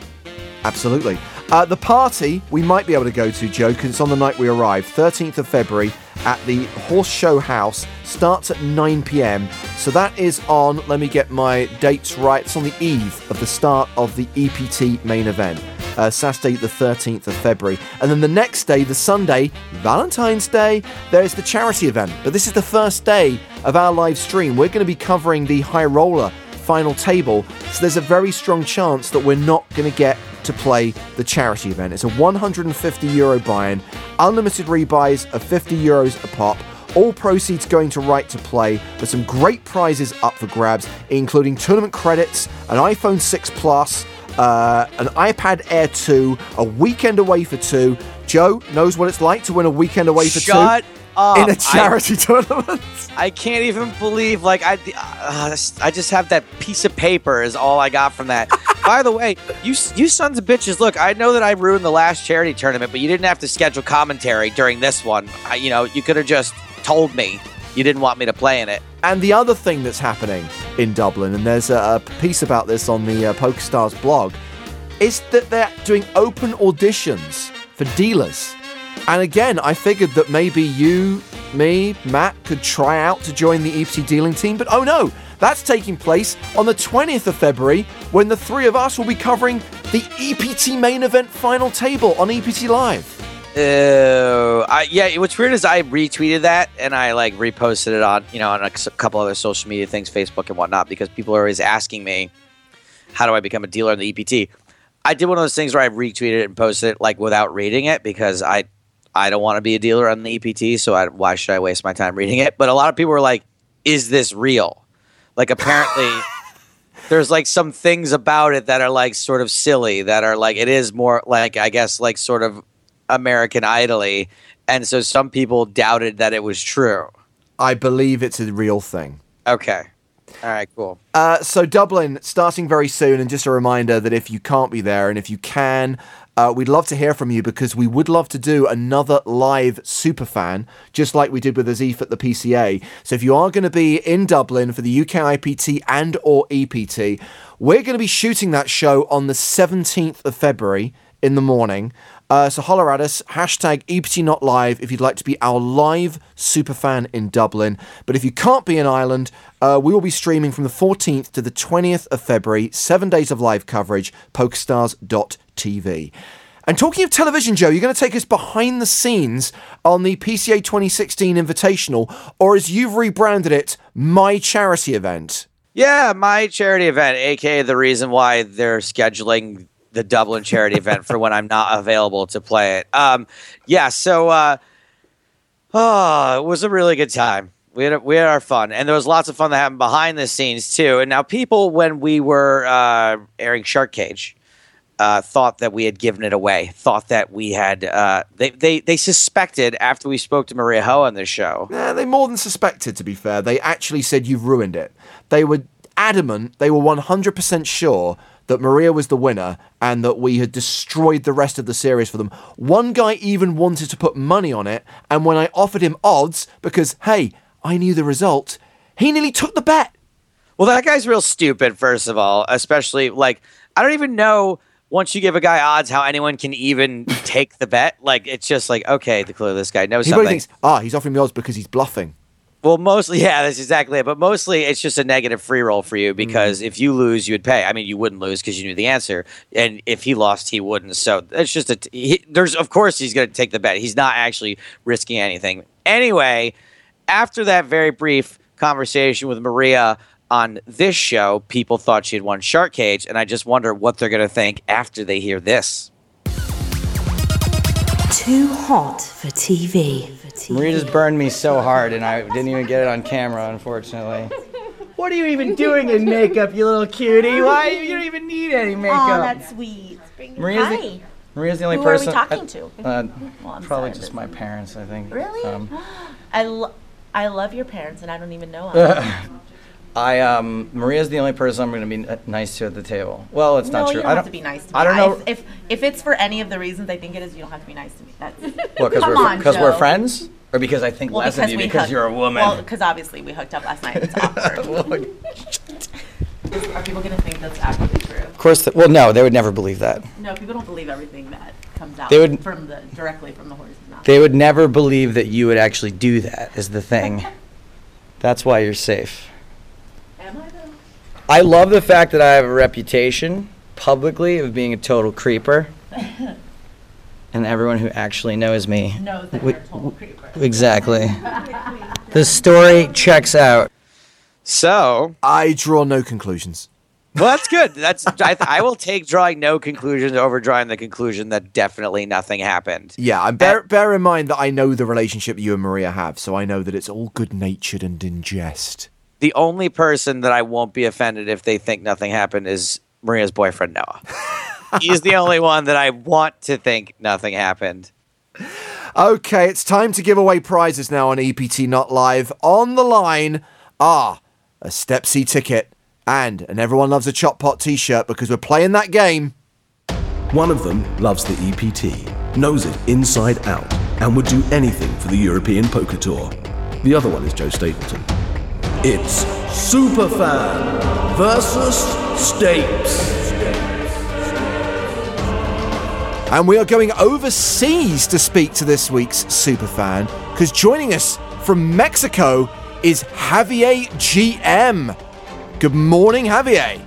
Absolutely. Uh, the party we might be able to go to, Joe, because it's on the night we arrive, 13th of February at the Horse Show House. Starts at 9 pm. So that is on, let me get my dates right, it's on the eve of the start of the EPT main event. Uh, Saturday, the 13th of February. And then the next day, the Sunday, Valentine's Day, there's the charity event. But this is the first day of our live stream. We're going to be covering the High Roller final table. So there's a very strong chance that we're not going to get to play the charity event. It's a 150 euro buy-in, unlimited rebuys of 50 euros a pop. All proceeds going to Right to Play. There's some great prizes up for grabs, including tournament credits, an iPhone 6 Plus, uh, an iPad Air 2, a weekend away for two. Joe knows what it's like to win a weekend away for Shut two up. in a charity tournament. I can't even believe like I uh, I just have that piece of paper is all I got from that. By the way, you you sons of bitches, look, I know that I ruined the last charity tournament, but you didn't have to schedule commentary during this one. I, you know, you could have just told me you didn't want me to play in it. And the other thing that's happening in Dublin, and there's a, a piece about this on the uh, PokerStars blog, is that they're doing open auditions for dealers. And again, I figured that maybe you, me, Matt could try out to join the EPT dealing team, but oh no, that's taking place on the 20th of February when the three of us will be covering the EPT main event final table on EPT Live. Uh, I, yeah, what's weird is I retweeted that and I like reposted it on you know on a couple other social media things, Facebook and whatnot, because people are always asking me, how do I become a dealer in the EPT? I did one of those things where I retweeted it and posted it like without reading it because I I don't want to be a dealer on the EPT, so I, why should I waste my time reading it? But a lot of people were like, "Is this real?" Like apparently. There's like some things about it that are like sort of silly that are like it is more like I guess like sort of American Idol-y. and so some people doubted that it was true. I believe it's a real thing. Okay, all right, cool. Uh, so Dublin starting very soon, and just a reminder that if you can't be there, and if you can, uh, we'd love to hear from you because we would love to do another live superfan, just like we did with Azif at the PCA. So if you are going to be in Dublin for the UKIPT and or EPT, we're going to be shooting that show on the 17th of February in the morning. Uh, so holler at us, hashtag EPT not live if you'd like to be our live superfan in Dublin. But if you can't be in Ireland, uh, we will be streaming from the 14th to the 20th of February, seven days of live coverage, pokerstars.tv. And talking of television, Joe, you're going to take us behind the scenes on the PCA 2016 Invitational, or as you've rebranded it, My Charity Event. Yeah, my charity event, aka the reason why they're scheduling the Dublin charity event for when I'm not available to play it. Um, yeah, so uh, oh, it was a really good time. We had we had our fun, and there was lots of fun that happened behind the scenes too. And now people, when we were uh, airing Shark Cage, uh, thought that we had given it away. Thought that we had uh, they they they suspected after we spoke to Maria Ho on this show. Eh, they more than suspected, to be fair. They actually said you've ruined it. They were adamant, they were 100% sure that Maria was the winner and that we had destroyed the rest of the series for them. One guy even wanted to put money on it, and when I offered him odds, because, hey, I knew the result, he nearly took the bet. Well, that guy's real stupid, first of all, especially like I don't even know once you give a guy odds how anyone can even take the bet. Like it's just like, okay, the clue this guy knows He something. thinks, ah, he's offering me odds because he's bluffing. Well, mostly, yeah, that's exactly it. But mostly it's just a negative free roll for you mm-hmm. because if you lose, you would pay. I mean, you wouldn't lose because you knew the answer. And if he lost, he wouldn't. So it's just a, t- he, there's, of course, he's going to take the bet. He's not actually risking anything. Anyway, after that very brief conversation with Maria on this show, people thought she had won Shark Cage, and I just wonder what they're going to think after they hear this. Too hot for TV. For Maria just burned me so hard, and I didn't even get it on camera, unfortunately. What are you even doing in makeup, you little cutie? Why you don't even need any makeup? Oh, that's sweet. Maria's Hi. the, Maria's the only Who are we person. talking to? Uh, Well, I'm probably sorry, just this- my parents, I think. Really? Um, I, lo- I love your parents, and I don't even know them. I um, Maria's the only person I'm going to be n- nice to at the table. Well, it's no, not you true. don't I have don't to be nice to me. I don't know. If, if if it's for any of the reasons I think it is, you don't have to be nice to me. That's What, because Come we're on, because we're friends, or because I think well, less of you because you're a woman. Well, because obviously we hooked up last night. It's awkward. Are people gonna think that's actually true? Of course, th- well, no, they would never believe that. No, people don't believe everything that comes out They would- from the directly from the horse's mouth. They would never believe that you would actually do that. Is the thing. That's why you're safe. Am I love the fact that I have a reputation publicly of being a total creeper. and everyone who actually knows me. Knows that Wait, you're a total creeper. Exactly. the story checks out. So, I draw no conclusions. well, that's good. That's I, I will take drawing no conclusions over drawing the conclusion that definitely nothing happened. Yeah, and bear, bear in mind that I know the relationship you and Maria have, so I know that it's all good natured and in jest. The only person that I won't be offended if they think nothing happened is Maria's boyfriend Noah. He's the only one that I want to think nothing happened. Okay, it's time to give away prizes now on EPT Not Live. On the line are a Stepsy ticket and an Everyone Loves a Chop Pot t shirt because we're playing that game. One of them loves the EPT, knows it inside out, and would do anything for the European Poker Tour. The other one is Joe Stapleton. It's Superfan versus Stapes. And we are going overseas to speak to this week's superfan because joining us from Mexico is Javier GM. Good morning, Javier.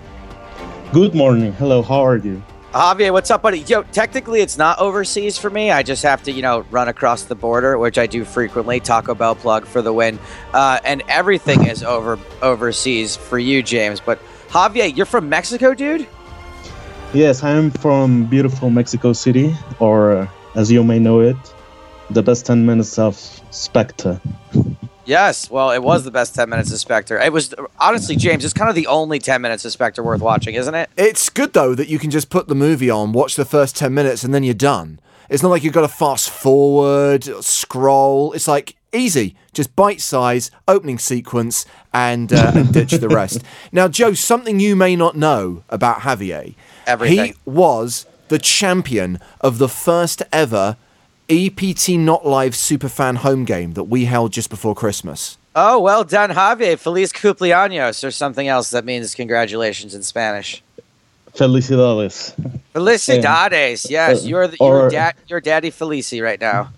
Good morning. Hello, how are you? Javier, what's up, buddy? Yo, technically it's not overseas for me. I just have to, you know, run across the border, which I do frequently. Taco Bell plug for the win, uh, and everything is over overseas for you, James. But Javier, you're from Mexico, dude. Yes, I am from beautiful Mexico City, or uh, as you may know it, the best 10 minutes of Spectre. Yes, well, it was the best 10 minutes of Spectre. It was, honestly, James, it's kind of the only 10 minutes of Spectre worth watching, isn't it? It's good though that you can just put the movie on, watch the first 10 minutes, and then you're done. It's not like you've got to fast forward, scroll. It's like easy, just bite size, opening sequence, and, uh, and ditch the rest. Now, Joe, something you may not know about Javier. Everything. He was the champion of the first ever EPT Not Live Superfan home game that we held just before Christmas. Oh, well done, Javier. Feliz cumpleaños, or something else that means congratulations in Spanish. Felicidades. Felicidades. Yes, uh, you're, the, you're, or- da- you're Daddy Felici right now.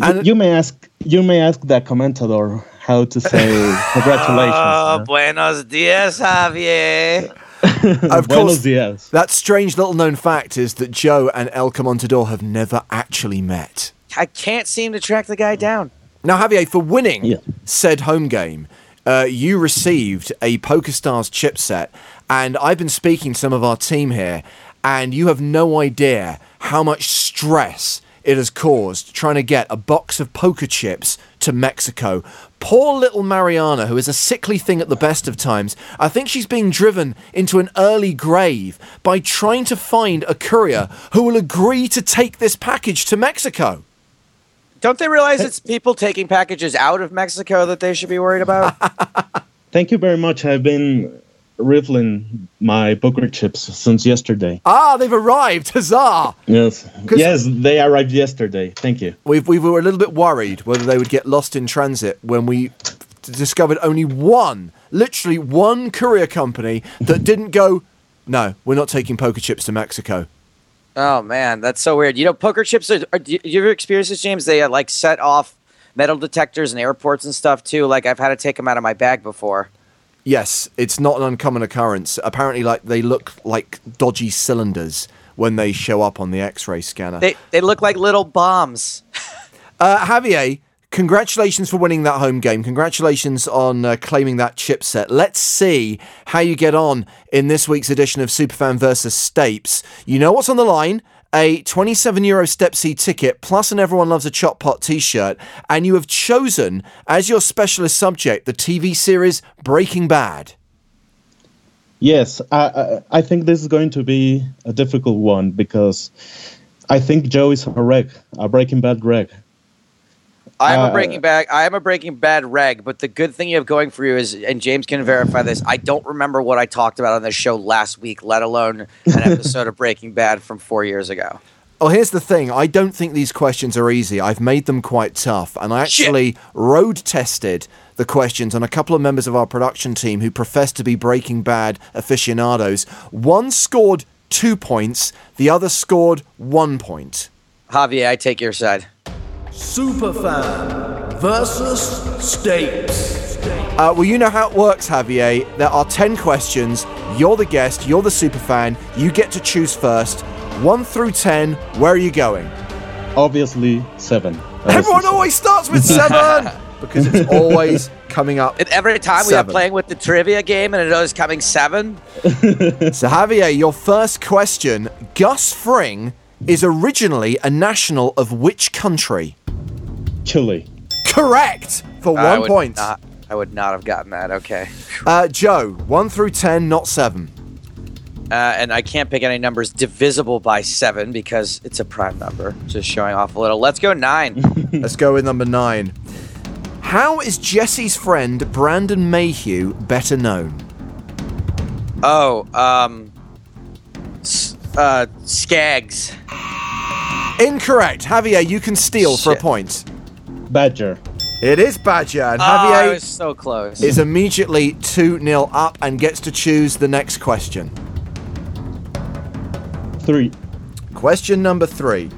And- you may ask you may ask the commentador how to say congratulations. Oh, yeah? buenos dias, Javier. Of course, dias. that strange little known fact is that Joe and El Comontador have never actually met. I can't seem to track the guy down. Now, Javier, for winning Yeah. said home game, uh, you received a PokerStars chipset, and I've been speaking to some of our team here, and you have no idea how much stress it has caused trying to get a box of poker chips to Mexico. Poor little Mariana, who is a sickly thing at the best of times, I think she's being driven into an early grave by trying to find a courier who will agree to take this package to Mexico. Don't they realize it's people taking packages out of Mexico that they should be worried about? Thank you very much. I've been riffling my poker chips since yesterday. Ah, they've arrived! Huzzah! Yes. 'Cause- Yes, they arrived yesterday. Thank you. We we were a little bit worried whether they would get lost in transit when we discovered only one, literally one courier company that didn't go. No, we're not taking poker chips to Mexico. oh man, that's so weird. You know, poker chips. Are, are, do you ever experience this, James? They uh, like set off metal detectors in airports and stuff too. Like I've had to take them out of my bag before. Yes, it's not an uncommon occurrence. Apparently, like they look like dodgy cylinders when they show up on the X-ray scanner. They they look like little bombs. Uh, Javier, congratulations for winning that home game. Congratulations on uh, claiming that chipset. Let's see how you get on in this week's edition of Superfan versus Stapes. You know what's on the line? A 27 euro Stepsy ticket plus an Everyone Loves a Chop Pot t shirt. And you have chosen as your specialist subject the TV series Breaking Bad. Yes, I, I, I think this is going to be a difficult one because I think Joe is a wreck, a Breaking Bad wreck. I'm a Uh, Breaking Bad. I am a Breaking Bad reg, but the good thing you have going for you is, and James can verify this. I don't remember what I talked about on this show last week, let alone an episode of Breaking Bad from four years ago. Oh, here's the thing. I don't think these questions are easy. I've made them quite tough. And I actually road tested the questions on a couple of members of our production team who profess to be Breaking Bad aficionados. One scored two points, the other scored one point. Javier, I take your side. Superfan versus Stapes. Uh, well, you know how it works, Javier. There are 10 questions. You're the guest, you're the superfan. You get to choose first. 1 through 10, where are you going? Obviously, seven. Everyone always starts with 7! because it's always coming up. And every time we are playing with the trivia game and it is coming seven. So, Javier, your first question Gus Fring is originally a national of which country? Chile. Correct! For I one would point. Not, I would not have gotten that. Okay. Uh, Joe, 1 through 10, not 7. Uh, and I can't pick any numbers divisible by seven because it's a prime number. Just showing off a little. Let's go nine. Let's go with number 9. How is Jesse's friend Brandon Mayhew better known? oh, um, s- uh, Skags. Incorrect. Javier, you can steal for a Shit. point. Badger. It is Badger, and Oh, I Javier was so close. is immediately 2 0 up and gets to choose the next question. Three. Question number three.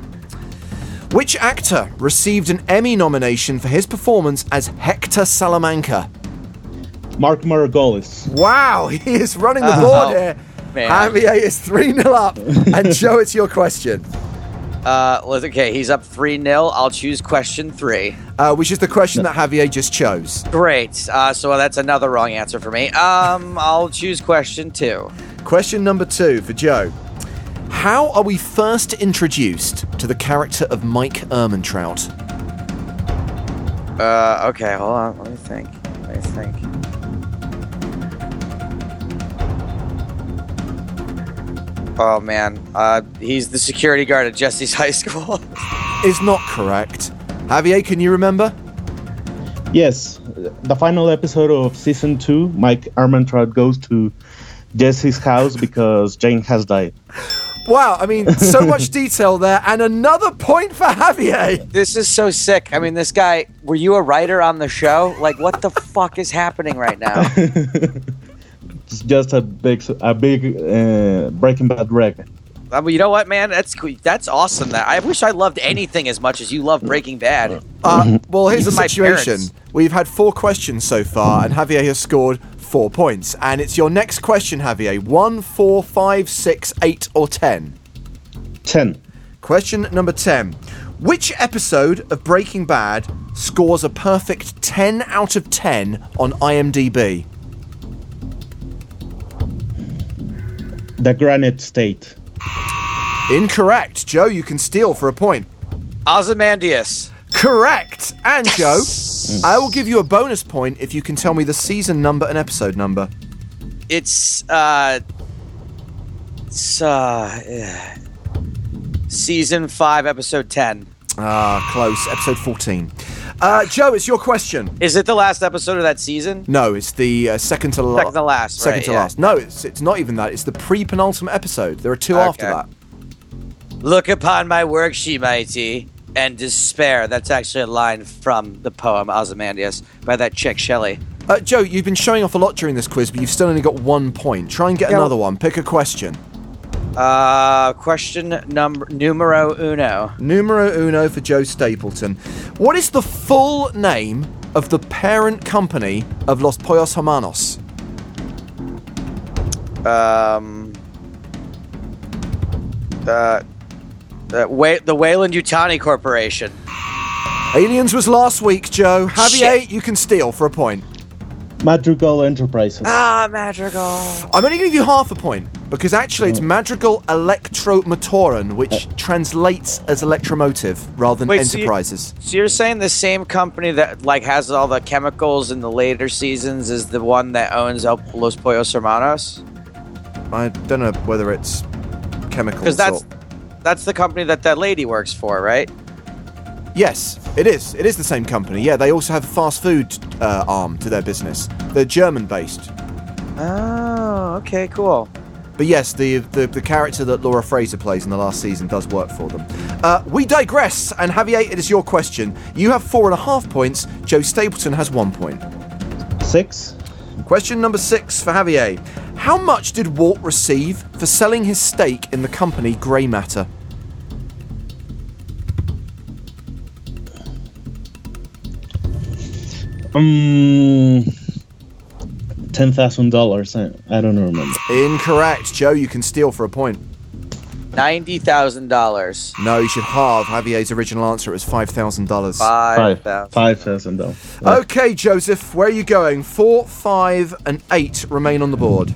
Which actor received an Emmy nomination for his performance as Hector Salamanca? Mark Margolis. Wow, he is running the Oh, board here. Man. Javier is 3 0 up. and Joe, it's your question, Uh, well, okay, he's up 3 0. I'll choose question three. uh, which is the question that Javier just chose. Great. Uh, so that's another wrong answer for me. Um, I'll choose question two. Question number two for Joe. How are we first introduced to the character of Mike Ehrmantraut? Uh, okay, hold on. Let me think. Let me think. Oh man, uh, he's the security guard at Jesse's high school. Is not correct. Javier, can you remember? Yes, the final episode of season two, Mike Ehrmantraut goes to Jesse's house because Jane has died. Wow, I mean, so much detail there, and another point for Javier. this is so sick. I mean, this guy. Were you a writer on the show? Like, what the fuck is happening right now? It's just a big, a big uh, Breaking Bad record. I mean, you know what, man? That's. That's awesome. That I wish I loved anything as much as you love Breaking Bad. Uh, well, here's the situation. We've had four questions so far, and Javier has scored four points. And it's your next question, Javier. One, four, five, six, eight, or ten? Ten. Question number 10. Which episode of Breaking Bad scores a perfect 10 out of 10 on IMDb? The Granite State. Incorrect. Joe, you can steal for a point. Ozymandias. Correct. And Joe, I will give you a bonus point if you can tell me the season number and episode number. It's uh, it's uh, eh. season five, episode ten. Ah, close. Episode 14. Uh, Joe, it's your question. Is it the last episode of that season? No, it's the uh, second to last. Second to last, Second right, to yeah. last. No, it's it's not even that. It's the pre-penultimate episode. There are two after that. Look upon my work, mighty, and despair. That's actually a line from the poem Ozymandias by that chick Shelley. Uh, Joe, you've been showing off a lot during this quiz, but you've still only got one point. Try and get Yeah. another one. Pick a question. Uh, question number numero uno. Numero uno for Joe Stapleton. What is the full name of the parent company of Los Pollos Hermanos? Um, uh, uh, Way- the Weyland-Yutani Corporation. Aliens was last week, Joe. Javier, Shit. you can steal for a point. Madrigal Enterprises. Ah, Madrigal. I'm only going to give you half a point because actually it's Madrigal Elektromotoren, which translates as electromotive rather than Wait, so you- enterprises. So you're saying the same company that like has all the chemicals in the later seasons is the one that owns El- Los Pollos Hermanos? I don't know whether it's chemicals. Because that's or- that's the company that that lady works for, right? Yes, it is. It is the same company. Yeah, they also have a fast food uh, arm to their business. They're German based. Oh, okay, cool. But yes, the, the the character that Laura Fraser plays in the last season does work for them. Uh, we digress, and Javier, it is your question. You have four and a half points. Joe Stapleton has one point. Six. Question number six for Javier. How much did Walt receive for selling his stake in the company Grey Matter? Um, ten thousand dollars. I, I don't remember. Incorrect. Joe, you can steal for a point. Ninety thousand dollars. No, you should halve Javier's original answer. It was $5,000. Five Five thousand. five thousand dollars. Okay, Joseph, where are you going? Four, five, and eight remain on the board.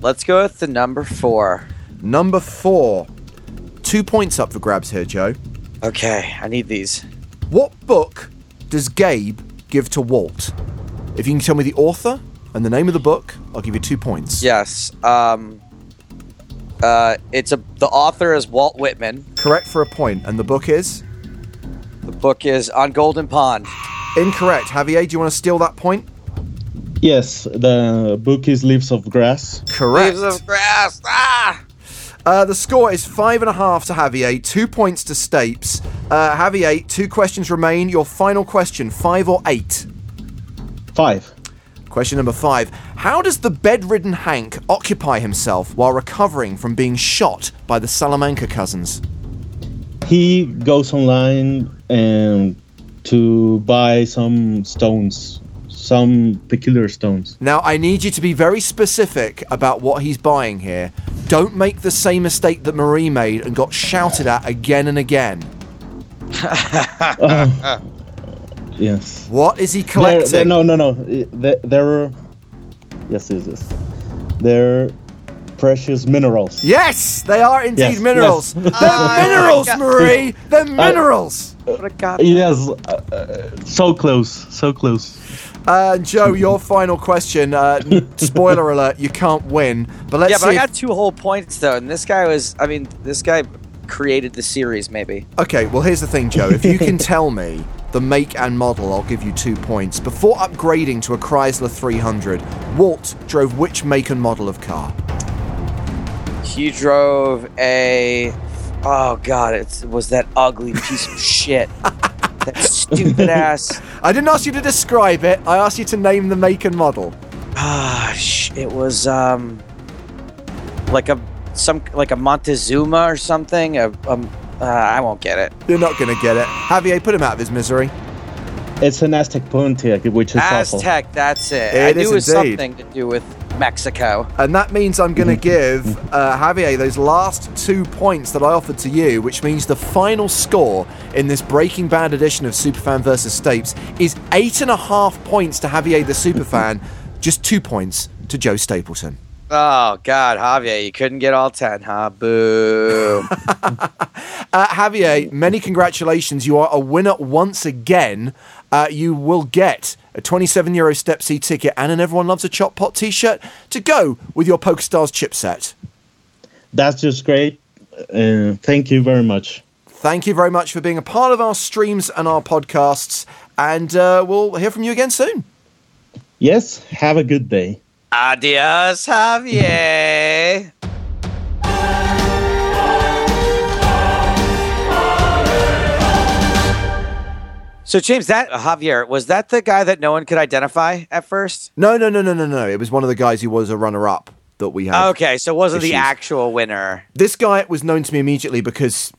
Let's go with the number four. Number four. Two points up for grabs here, Joe. Okay, I need these. What book does Gabe give to Walt? If you can tell me the author and the name of the book, I'll give you two points. Yes. Um. Uh, it's a. The author is Walt Whitman. Correct for a point. And the book is? The book is on Golden Pond. Incorrect. Javier, do you want to steal that point? Yes, the book is Leaves of Grass. Correct. Leaves of grass. Ah. Uh, the score is five and a half to Javier, two points to Stapes. Uh, Javier, two questions remain. Your final question, five or eight? Five. Question number five. How does the bedridden Hank occupy himself while recovering from being shot by the Salamanca cousins? He goes online and to buy some stones, some peculiar stones. Now, I need you to be very specific about what he's buying here. Don't make the same mistake that Marie made and got shouted at again and again. Yes. What is he There, collecting? there- no, no, no. I- There, there are. Yes, yes, yes. They're precious minerals. Yes, they are indeed Yes, minerals. yes. They're minerals, Marie. They're minerals. What a god. Yes, uh, uh, so close, so close. Uh, Joe, your final question. Uh, spoiler alert: you can't win. But let's yeah, but see. I if- got two whole points though, and this guy was. I mean, this guy created the series, maybe. Okay, well, here's the thing, Joe. If you can tell me the make and model, I'll give you two points. Before upgrading to a Chrysler 300, Walt drove which make and model of car? He drove a. Oh god, it was that ugly piece of shit. That stupid ass. I didn't ask you to describe it. I asked you to name the make and model. Ah, it was um, like a some like a Montezuma or something. A, um, uh, I won't get it. You're not going to get it. Javier, put him out of his misery. It's an Aztek Pontiac, which is awful. Aztek, that's it. It I is knew it was indeed. something to do with Mexico. And that means I'm going to give uh, Javier those last two points that I offered to you, which means the final score in this Breaking Bad edition of Superfan vs. Stapes is eight and a half points to Javier the Superfan, just two points to Joe Stapleton. Oh God, Javier, you couldn't get all ten, huh? Boo. Uh, Javier, many congratulations. You are a winner once again. Uh, you will get a 27 euro step C ticket and an Everyone Loves a Chop Pot t shirt to go with your PokerStars chipset. That's just great. Uh, thank you very much. Thank you very much for being a part of our streams and our podcasts, and uh, we'll hear from you again soon. Yes, have a good day. Adios, Javier. So James, that uh, Javier was that the guy that no one could identify at first? No, no, no, no, no, no. It was one of the guys who was a runner up that we had. Okay, so it wasn't the actual winner. This guy was known to me immediately because,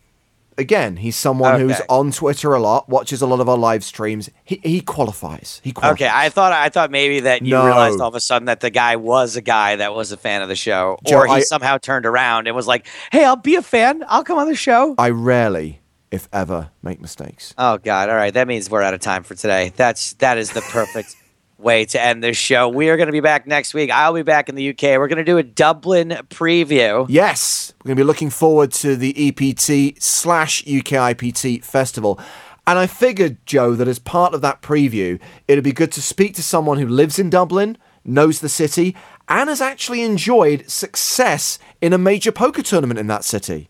again, he's someone who's on Twitter a lot, watches a lot of our live streams. He, he qualifies. He qualifies. Okay, I thought I thought maybe that you No. realized all of a sudden that the guy was a guy that was a fan of the show, Joe, or he I- somehow turned around and was like, "Hey, I'll be a fan. I'll come on the show." I rarely, if ever, make mistakes. Oh God! All right, that means we're out of time for today. That's that is the perfect way to end this show. We are going to be back next week. I'll be back in the UK. We're going to do a Dublin preview. Yes, we're going to be looking forward to the EPT slash UKIPT festival. And I figured, Joe, that as part of that preview, it'd be good to speak to someone who lives in Dublin, knows the city, and has actually enjoyed success in a major poker tournament in that city.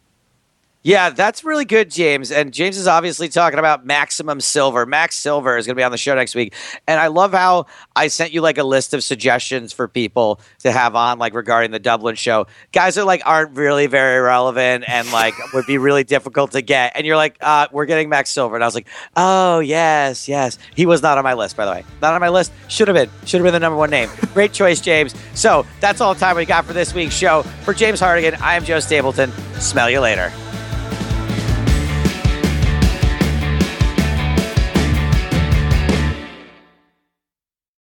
Yeah, that's really good, James. And James is obviously talking about Maximum Silver. Max Silver is going to be on the show next week. And I love how I sent you like a list of suggestions for people to have on, like regarding the Dublin show. Guys that like aren't really very relevant and like would be really difficult to get. And you're like, uh, we're getting Max Silver. And I was like, oh, yes, yes. He was not on my list, by the way. Not on my list. Should have been. Should have been the number one name. Great choice, James. So that's all the time we got for this week's show. For James Hartigan, I am Joe Stapleton. Smell you later.